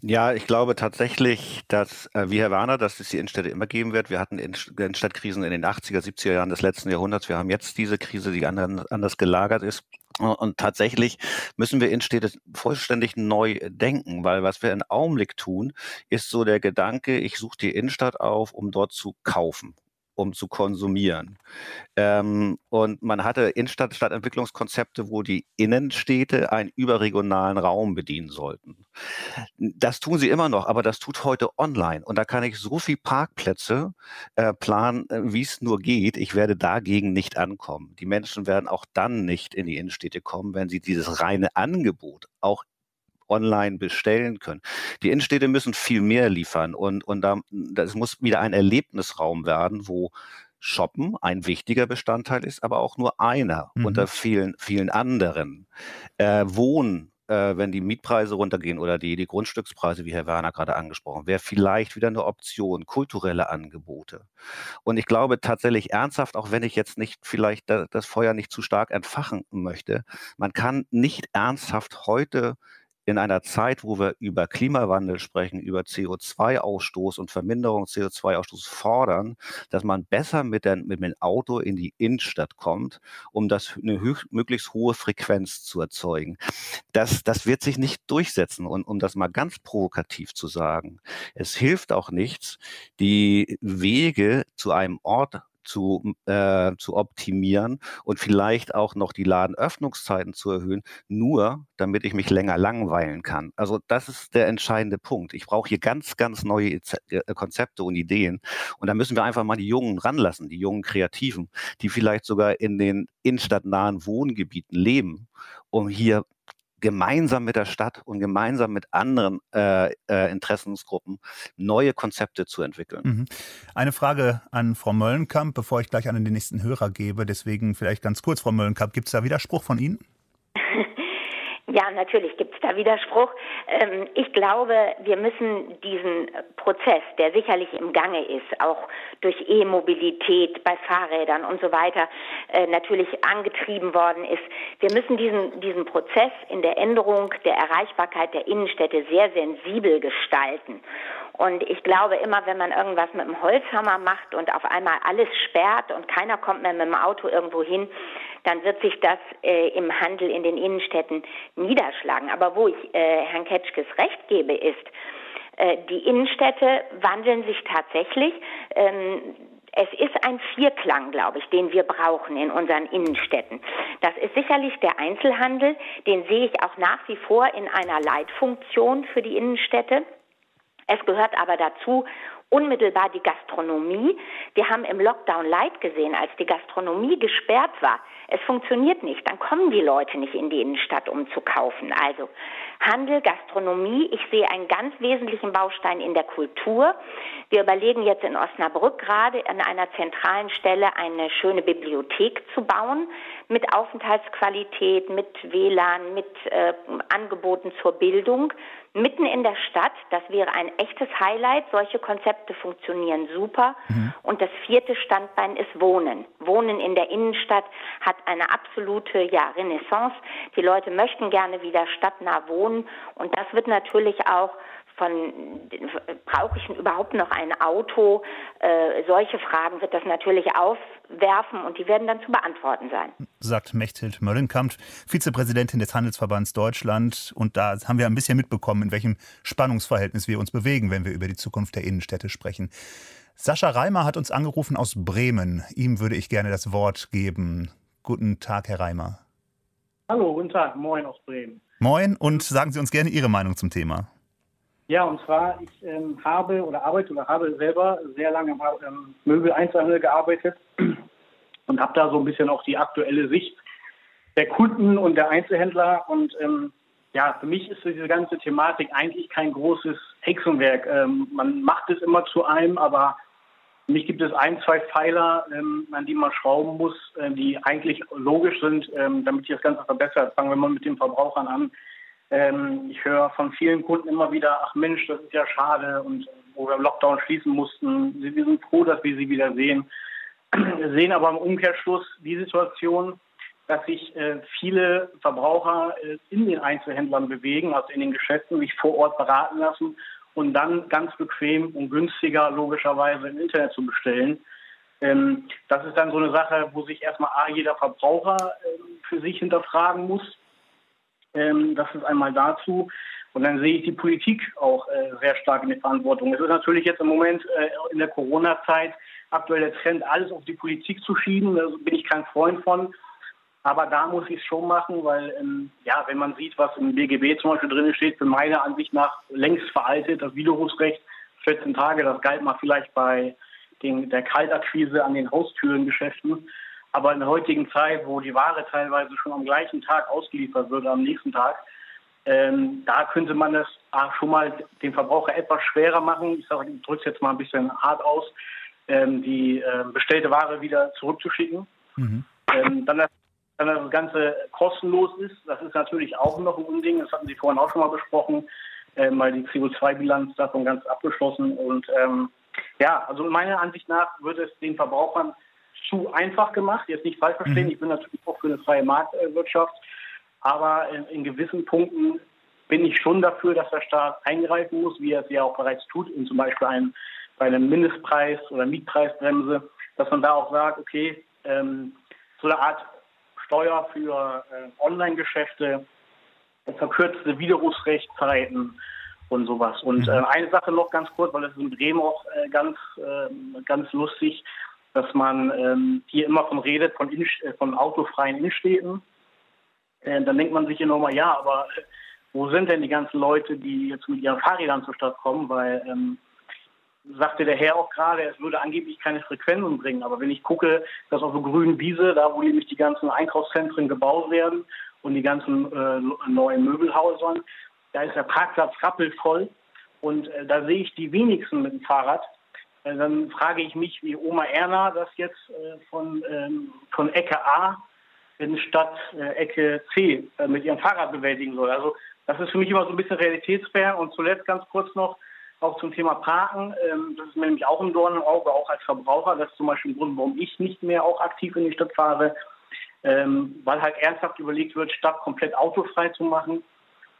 Ja, ich glaube tatsächlich, dass, äh, wie Herr Warner, dass es die Innenstädte immer geben wird. Wir hatten Innenstadtkrisen in den 80er, 70er Jahren des letzten Jahrhunderts. Wir haben jetzt diese Krise, die anders gelagert ist. Und tatsächlich müssen wir Innenstädte vollständig neu denken, weil was wir im Augenblick tun, ist so der Gedanke, ich suche die Innenstadt auf, um dort zu kaufen um zu konsumieren. Ähm, und man hatte Innenstadt Stadtentwicklungskonzepte, wo die Innenstädte einen überregionalen Raum bedienen sollten. Das tun sie immer noch, aber das tut heute online. Und da kann ich so viel Parkplätze äh, planen, äh, wie es nur geht. Ich werde dagegen nicht ankommen. Die Menschen werden auch dann nicht in die Innenstädte kommen, wenn sie dieses reine Angebot auch online bestellen können. Die Innenstädte müssen viel mehr liefern und, und da, das muss wieder ein Erlebnisraum werden, wo Shoppen ein wichtiger Bestandteil ist, aber auch nur einer mhm. unter vielen, vielen anderen. Äh, Wohnen, äh, wenn die Mietpreise runtergehen oder die, die Grundstückspreise, wie Herr Werner gerade angesprochen, wäre vielleicht wieder eine Option, kulturelle Angebote. Und ich glaube tatsächlich ernsthaft, auch wenn ich jetzt nicht vielleicht das Feuer nicht zu stark entfachen möchte, man kann nicht ernsthaft heute in einer Zeit, wo wir über Klimawandel sprechen, über CO2-Ausstoß und Verminderung CO2-Ausstoß fordern, dass man besser mit, der, mit dem Auto in die Innenstadt kommt, um das eine möglichst hohe Frequenz zu erzeugen. Das, das wird sich nicht durchsetzen. Und um das mal ganz provokativ zu sagen, es hilft auch nichts, die Wege zu einem Ort zu, äh, zu optimieren und vielleicht auch noch die Ladenöffnungszeiten zu erhöhen, nur damit ich mich länger langweilen kann. Also das ist der entscheidende Punkt. Ich brauche hier ganz, ganz neue äh, Konzepte und Ideen. Und da müssen wir einfach mal die Jungen ranlassen, die jungen Kreativen, die vielleicht sogar in den innenstadtnahen Wohngebieten leben, um hier gemeinsam mit der Stadt und gemeinsam mit anderen äh, äh, Interessensgruppen neue Konzepte zu entwickeln. Mhm. Eine Frage an Frau Möllenkamp, bevor ich gleich an den nächsten Hörer gebe. Deswegen vielleicht ganz kurz, Frau Möllenkamp, gibt es da Widerspruch von Ihnen? Natürlich gibt es da Widerspruch. Ähm, ich glaube, wir müssen diesen Prozess, der sicherlich im Gange ist, auch durch E-Mobilität bei Fahrrädern und so weiter, äh, natürlich angetrieben worden ist. Wir müssen diesen, diesen Prozess in der Änderung der Erreichbarkeit der Innenstädte sehr sensibel gestalten. Und ich glaube immer, wenn man irgendwas mit dem Holzhammer macht und auf einmal alles sperrt und keiner kommt mehr mit dem Auto irgendwo hin, dann wird sich das äh, im Handel in den Innenstädten niederschlagen. Aber wo ich äh, Herrn Ketschkes recht gebe, ist, äh, die Innenstädte wandeln sich tatsächlich. Ähm, es ist ein Vierklang, glaube ich, den wir brauchen in unseren Innenstädten. Das ist sicherlich der Einzelhandel, den sehe ich auch nach wie vor in einer Leitfunktion für die Innenstädte. Es gehört aber dazu unmittelbar die Gastronomie. Wir haben im Lockdown Light gesehen, als die Gastronomie gesperrt war. Es funktioniert nicht. Dann kommen die Leute nicht in die Innenstadt, um zu kaufen. Also Handel, Gastronomie. Ich sehe einen ganz wesentlichen Baustein in der Kultur. Wir überlegen jetzt in Osnabrück gerade an einer zentralen Stelle eine schöne Bibliothek zu bauen mit Aufenthaltsqualität, mit WLAN, mit äh, Angeboten zur Bildung mitten in der Stadt. Das wäre ein echtes Highlight. Solche Konzepte funktionieren super. Mhm. Und das vierte Standbein ist Wohnen. Wohnen in der Innenstadt hat eine absolute ja, Renaissance. Die Leute möchten gerne wieder stadtnah wohnen. Und das wird natürlich auch von brauche ich überhaupt noch ein Auto? Äh, solche Fragen wird das natürlich aufwerfen und die werden dann zu beantworten sein. Sagt Mechthild Möllenkamp, Vizepräsidentin des Handelsverbands Deutschland. Und da haben wir ein bisschen mitbekommen, in welchem Spannungsverhältnis wir uns bewegen, wenn wir über die Zukunft der Innenstädte sprechen. Sascha Reimer hat uns angerufen aus Bremen. Ihm würde ich gerne das Wort geben. Guten Tag, Herr Reimer. Hallo, guten Tag. Moin aus Bremen. Moin und sagen Sie uns gerne Ihre Meinung zum Thema. Ja, und zwar, ich ähm, habe oder arbeite oder habe selber sehr lange im ähm, Möbel-Einzelhandel gearbeitet und habe da so ein bisschen auch die aktuelle Sicht der Kunden und der Einzelhändler. Und ähm, ja, für mich ist diese ganze Thematik eigentlich kein großes Hexenwerk. Ähm, man macht es immer zu einem, aber für mich gibt es ein, zwei Pfeiler, ähm, an die man schrauben muss, äh, die eigentlich logisch sind, ähm, damit sich das Ganze verbessert. Fangen wir mal mit den Verbrauchern an. Ähm, ich höre von vielen Kunden immer wieder, ach Mensch, das ist ja schade und wo wir im Lockdown schließen mussten, wir sind froh, dass wir sie wieder sehen. <clears throat> Wir sehen aber im Umkehrschluss die Situation, dass sich äh, viele Verbraucher äh, in den Einzelhändlern bewegen, also in den Geschäften, sich vor Ort beraten lassen und dann ganz bequem und günstiger logischerweise im Internet zu bestellen. Ähm, das ist dann so eine Sache, wo sich erstmal A, jeder Verbraucher äh, für sich hinterfragen muss. Ähm, das ist einmal dazu. Und dann sehe ich die Politik auch äh, sehr stark in der Verantwortung. Es ist natürlich jetzt im Moment äh, in der Corona-Zeit aktuell der Trend, alles auf die Politik zu schieben. Da bin ich kein Freund von. Aber da muss ich es schon machen, weil, ähm, ja, wenn man sieht, was im BGB zum Beispiel drin steht, für meiner Ansicht nach längst veraltet, das Widerrufsrecht, 14 Tage, das galt mal vielleicht bei den, der Kaltakquise an den Haustürengeschäften. Aber in der heutigen Zeit, wo die Ware teilweise schon am gleichen Tag ausgeliefert wird, am nächsten Tag, ähm, da könnte man das schon mal dem Verbraucher etwas schwerer machen. Ich sage, ich drücke es jetzt mal ein bisschen hart aus, ähm, die äh, bestellte Ware wieder zurückzuschicken. Mhm. Ähm, dann, dass, dann das Ganze kostenlos ist, das ist natürlich auch noch ein Unding. Das hatten Sie vorhin auch schon mal besprochen, äh, weil die CO2-Bilanz davon ganz abgeschlossen. Und ähm, ja, also meiner Ansicht nach wird es den Verbrauchern zu einfach gemacht. Jetzt nicht falsch verstehen, mhm. ich bin natürlich auch für eine freie Marktwirtschaft. Aber in, in, gewissen Punkten bin ich schon dafür, dass der Staat eingreifen muss, wie er es ja auch bereits tut, in zum Beispiel einem, bei einem Mindestpreis oder Mietpreisbremse, dass man da auch sagt, okay, ähm, so eine Art Steuer für äh, Online-Geschäfte, verkürzte Widerrufsrechtszeiten und sowas. Und mhm. äh, eine Sache noch ganz kurz, weil das ist in Bremen auch äh, ganz, ähm, ganz lustig, dass man ähm, hier immer von redet, von, in, äh, von autofreien Innenstädten. Äh, dann denkt man sich immer mal, ja, aber äh, wo sind denn die ganzen Leute, die jetzt mit ihren Fahrrädern zur Stadt kommen? Weil, ähm, sagte der Herr auch gerade, es würde angeblich keine Frequenzen bringen. Aber wenn ich gucke, dass auf der grünen Wiese, da wo nämlich die ganzen Einkaufszentren gebaut werden und die ganzen äh, neuen Möbelhäusern, da ist der Parkplatz rappelvoll. Und äh, da sehe ich die wenigsten mit dem Fahrrad. Äh, dann frage ich mich, wie Oma Erna das jetzt äh, von, ähm, von Ecke A in Stadt äh, Ecke C mit ihrem Fahrrad bewältigen soll. Also das ist für mich immer so ein bisschen realitätsfern. Und zuletzt ganz kurz noch auch zum Thema Parken. Ähm, das ist mir nämlich auch ein Dorn im Auge, auch als Verbraucher. Das ist zum Beispiel ein Grund, warum ich nicht mehr auch aktiv in die Stadt fahre, ähm, weil halt ernsthaft überlegt wird, Stadt komplett autofrei zu machen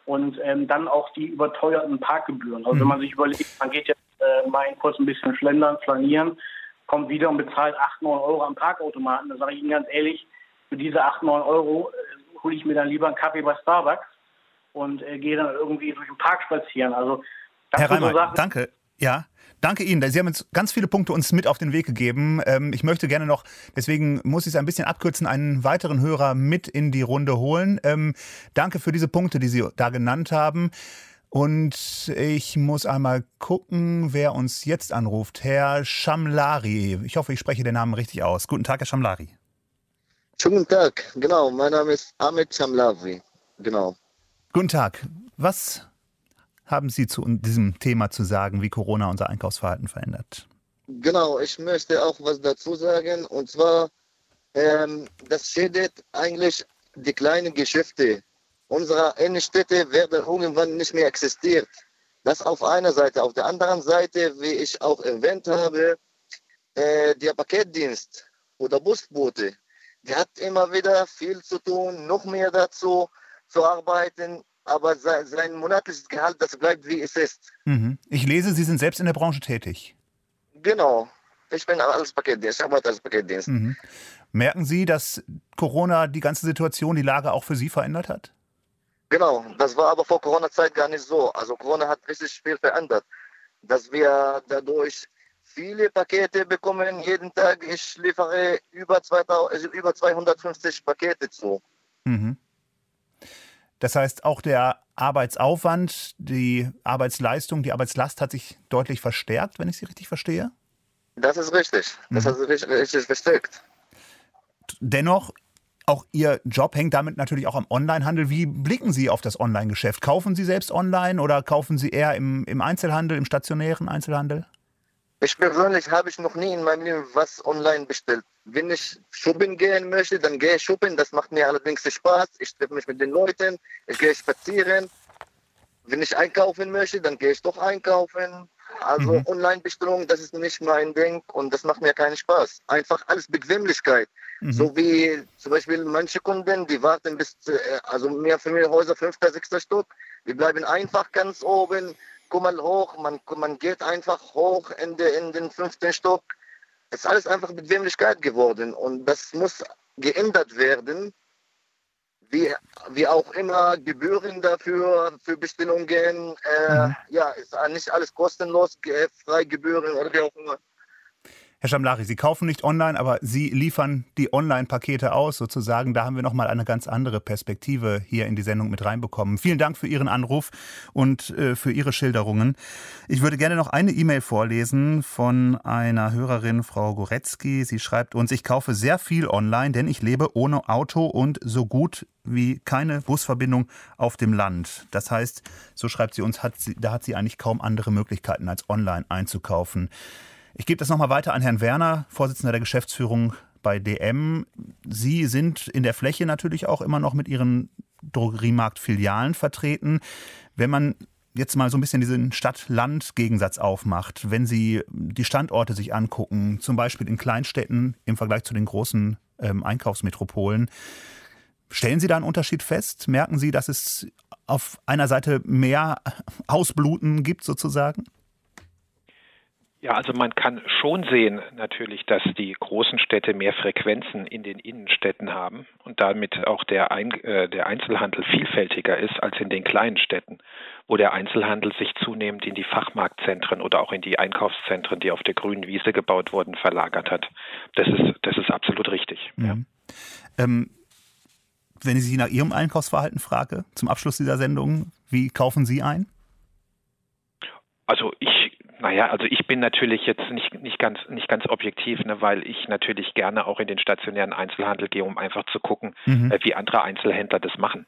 und ähm, dann auch die überteuerten Parkgebühren. Also mhm. wenn man sich überlegt, man geht jetzt äh, mal kurz ein bisschen schlendern, flanieren, kommt wieder und bezahlt 8, 9 Euro am Parkautomaten. Da sage ich Ihnen ganz ehrlich, für diese 8, 9 Euro äh, hole ich mir dann lieber einen Kaffee bei Starbucks und äh, gehe dann irgendwie durch den Park spazieren. Also das Herr Reimer, so danke. Ja, danke Ihnen. Sie haben jetzt ganz viele Punkte uns mit auf den Weg gegeben. Ähm, ich möchte gerne noch, deswegen muss ich es ein bisschen abkürzen, einen weiteren Hörer mit in die Runde holen. Ähm, danke für diese Punkte, die Sie da genannt haben. Und ich muss einmal gucken, wer uns jetzt anruft. Herr Shamlari. Ich hoffe, ich spreche den Namen richtig aus. Guten Tag, Herr Shamlari. Schönen guten Tag. Genau, mein Name ist Ahmed Shamlari. Genau. Guten Tag. Was haben Sie zu diesem Thema zu sagen, wie Corona unser Einkaufsverhalten verändert? Genau, ich möchte auch was dazu sagen. Und zwar, ähm, das schädigt eigentlich die kleinen Geschäfte. Unsere Innenstädte werden irgendwann nicht mehr existieren. Das auf einer Seite. Auf der anderen Seite, wie ich auch erwähnt habe, äh, der Paketdienst oder Busbote, der hat immer wieder viel zu tun, noch mehr dazu zu arbeiten aber sein, monatliches Gehalt, das bleibt wie es ist. Mhm. Ich lese, Sie sind selbst in der Branche tätig. Genau. Ich bin als Paketdienst, ich arbeite als Paketdienst. Mhm. Merken Sie, dass Corona die ganze Situation, die Lage auch für Sie verändert hat? Genau, das war aber vor Corona-Zeit gar nicht so. Also Corona hat richtig viel verändert. Dass wir dadurch viele Pakete bekommen. Jeden Tag, ich liefere über, 2000, also über 250 Pakete zu. Mhm. Das heißt, auch der Arbeitsaufwand, die Arbeitsleistung, die Arbeitslast hat sich deutlich verstärkt, wenn ich Sie richtig verstehe? Das ist richtig. Das mhm. hat sich richtig, richtig verstärkt. Dennoch, Auch Ihr Job hängt damit natürlich auch am Onlinehandel. Wie blicken Sie auf das Online-Geschäft? Kaufen Sie selbst online oder kaufen Sie eher im, im Einzelhandel, im stationären Einzelhandel? Ich persönlich habe ich noch nie in meinem Leben was online bestellt. Wenn ich shoppen gehen möchte, dann gehe ich shoppen. Das macht mir allerdings Spaß. Ich treffe mich mit den Leuten, ich gehe spazieren. Wenn ich einkaufen möchte, dann gehe ich doch einkaufen. Also mhm. Online-Bestellung, das ist nicht mein Ding und das macht mir keinen Spaß. Einfach alles Bequemlichkeit. Mhm. So wie zum Beispiel manche Kunden, die warten bis, äh, also mehr Familienhäuser, fünfter, sechster Stock. Wir bleiben einfach ganz oben, mal hoch, man, man geht einfach hoch in, de, in den fünften Stock. Es ist alles einfach Bequemlichkeit geworden und das muss geändert werden wie, wie auch immer Gebühren dafür für Bestellungen. Äh, mhm. Ja, ist nicht alles kostenlos, frei Gebühren oder wie auch immer. Herr Schamlari, Sie kaufen nicht online, aber Sie liefern die Online-Pakete aus, sozusagen. Da haben wir nochmal eine ganz andere Perspektive hier in die Sendung mit reinbekommen. Vielen Dank für Ihren Anruf und äh, für Ihre Schilderungen. Ich würde gerne noch eine E-Mail vorlesen von einer Hörerin, Frau Goretzky. Sie schreibt uns, ich kaufe sehr viel online, denn ich lebe ohne Auto und so gut wie keine Busverbindung auf dem Land. Das heißt, so schreibt sie uns, hat sie, da hat sie eigentlich kaum andere Möglichkeiten, als online einzukaufen. Ich gebe das nochmal weiter an Herrn Werner, Vorsitzender der Geschäftsführung bei DM. Sie sind in der Fläche natürlich auch immer noch mit Ihren Drogeriemarkt-Filialen vertreten. Wenn man jetzt mal so ein bisschen diesen Stadt-Land-Gegensatz aufmacht, wenn Sie die Standorte sich angucken, zum Beispiel in Kleinstädten im Vergleich zu den großen ähm, Einkaufsmetropolen, stellen Sie da einen Unterschied fest? Merken Sie, dass es auf einer Seite mehr Ausbluten gibt sozusagen? Ja, also man kann schon sehen natürlich, dass die großen Städte mehr Frequenzen in den Innenstädten haben und damit auch der, Ein äh, der Einzelhandel vielfältiger ist als in den kleinen Städten, wo der Einzelhandel sich zunehmend in die Fachmarktzentren oder auch in die Einkaufszentren, die auf der grünen Wiese gebaut wurden, verlagert hat. Das ist, das ist absolut richtig. Mhm. Ja. Ähm, wenn ich Sie nach Ihrem Einkaufsverhalten frage, zum Abschluss dieser Sendung, wie kaufen Sie ein? Also ich naja, also ich bin natürlich jetzt nicht, nicht, ganz, nicht ganz objektiv, ne, weil ich natürlich gerne auch in den stationären Einzelhandel gehe, um einfach zu gucken, mhm. äh, wie andere Einzelhändler das machen.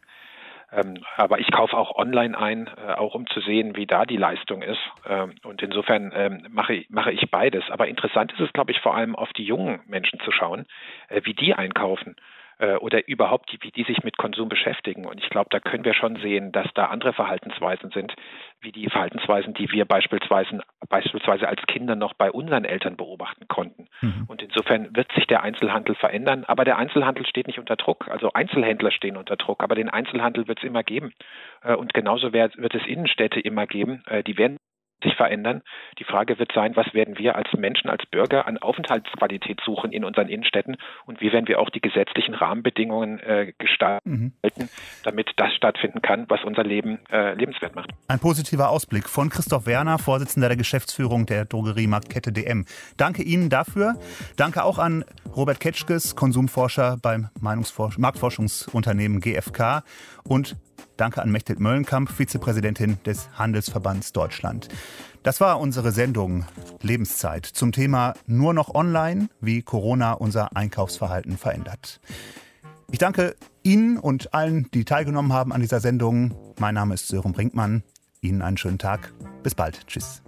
Ähm, aber ich kaufe auch online ein, äh, auch um zu sehen, wie da die Leistung ist. Ähm, und insofern ähm, mache, mache ich beides. Aber interessant ist es, glaube ich, vor allem auf die jungen Menschen zu schauen, äh, wie die einkaufen. Äh, oder überhaupt, die, wie die sich mit Konsum beschäftigen. Und ich glaube, da können wir schon sehen, dass da andere Verhaltensweisen sind, wie die Verhaltensweisen, die wir beispielsweise, beispielsweise als Kinder noch bei unseren Eltern beobachten konnten. Mhm. Und insofern wird sich der Einzelhandel verändern, aber der Einzelhandel steht nicht unter Druck. Also Einzelhändler stehen unter Druck, aber den Einzelhandel wird es immer geben. Äh, und genauso wird es Innenstädte immer geben. Äh, die werden sich verändern. Die Frage wird sein, was werden wir als Menschen, als Bürger an Aufenthaltsqualität suchen in unseren Innenstädten und wie werden wir auch die gesetzlichen Rahmenbedingungen äh, gestalten, mhm. damit das stattfinden kann, was unser Leben äh, lebenswert macht. Ein positiver Ausblick von Christoph Werner, Vorsitzender der Geschäftsführung der Drogeriemarktkette DM. Danke Ihnen dafür. Danke auch an Robert Ketschkes, Konsumforscher beim Marktforschungsunternehmen GfK und Danke an Mechthild Möllenkamp, Vizepräsidentin des Handelsverbands Deutschland. Das war unsere Sendung Lebenszeit zum Thema Nur noch online, wie Corona unser Einkaufsverhalten verändert. Ich danke Ihnen und allen, die teilgenommen haben an dieser Sendung. Mein Name ist Sören Brinkmann. Ihnen einen schönen Tag. Bis bald. Tschüss.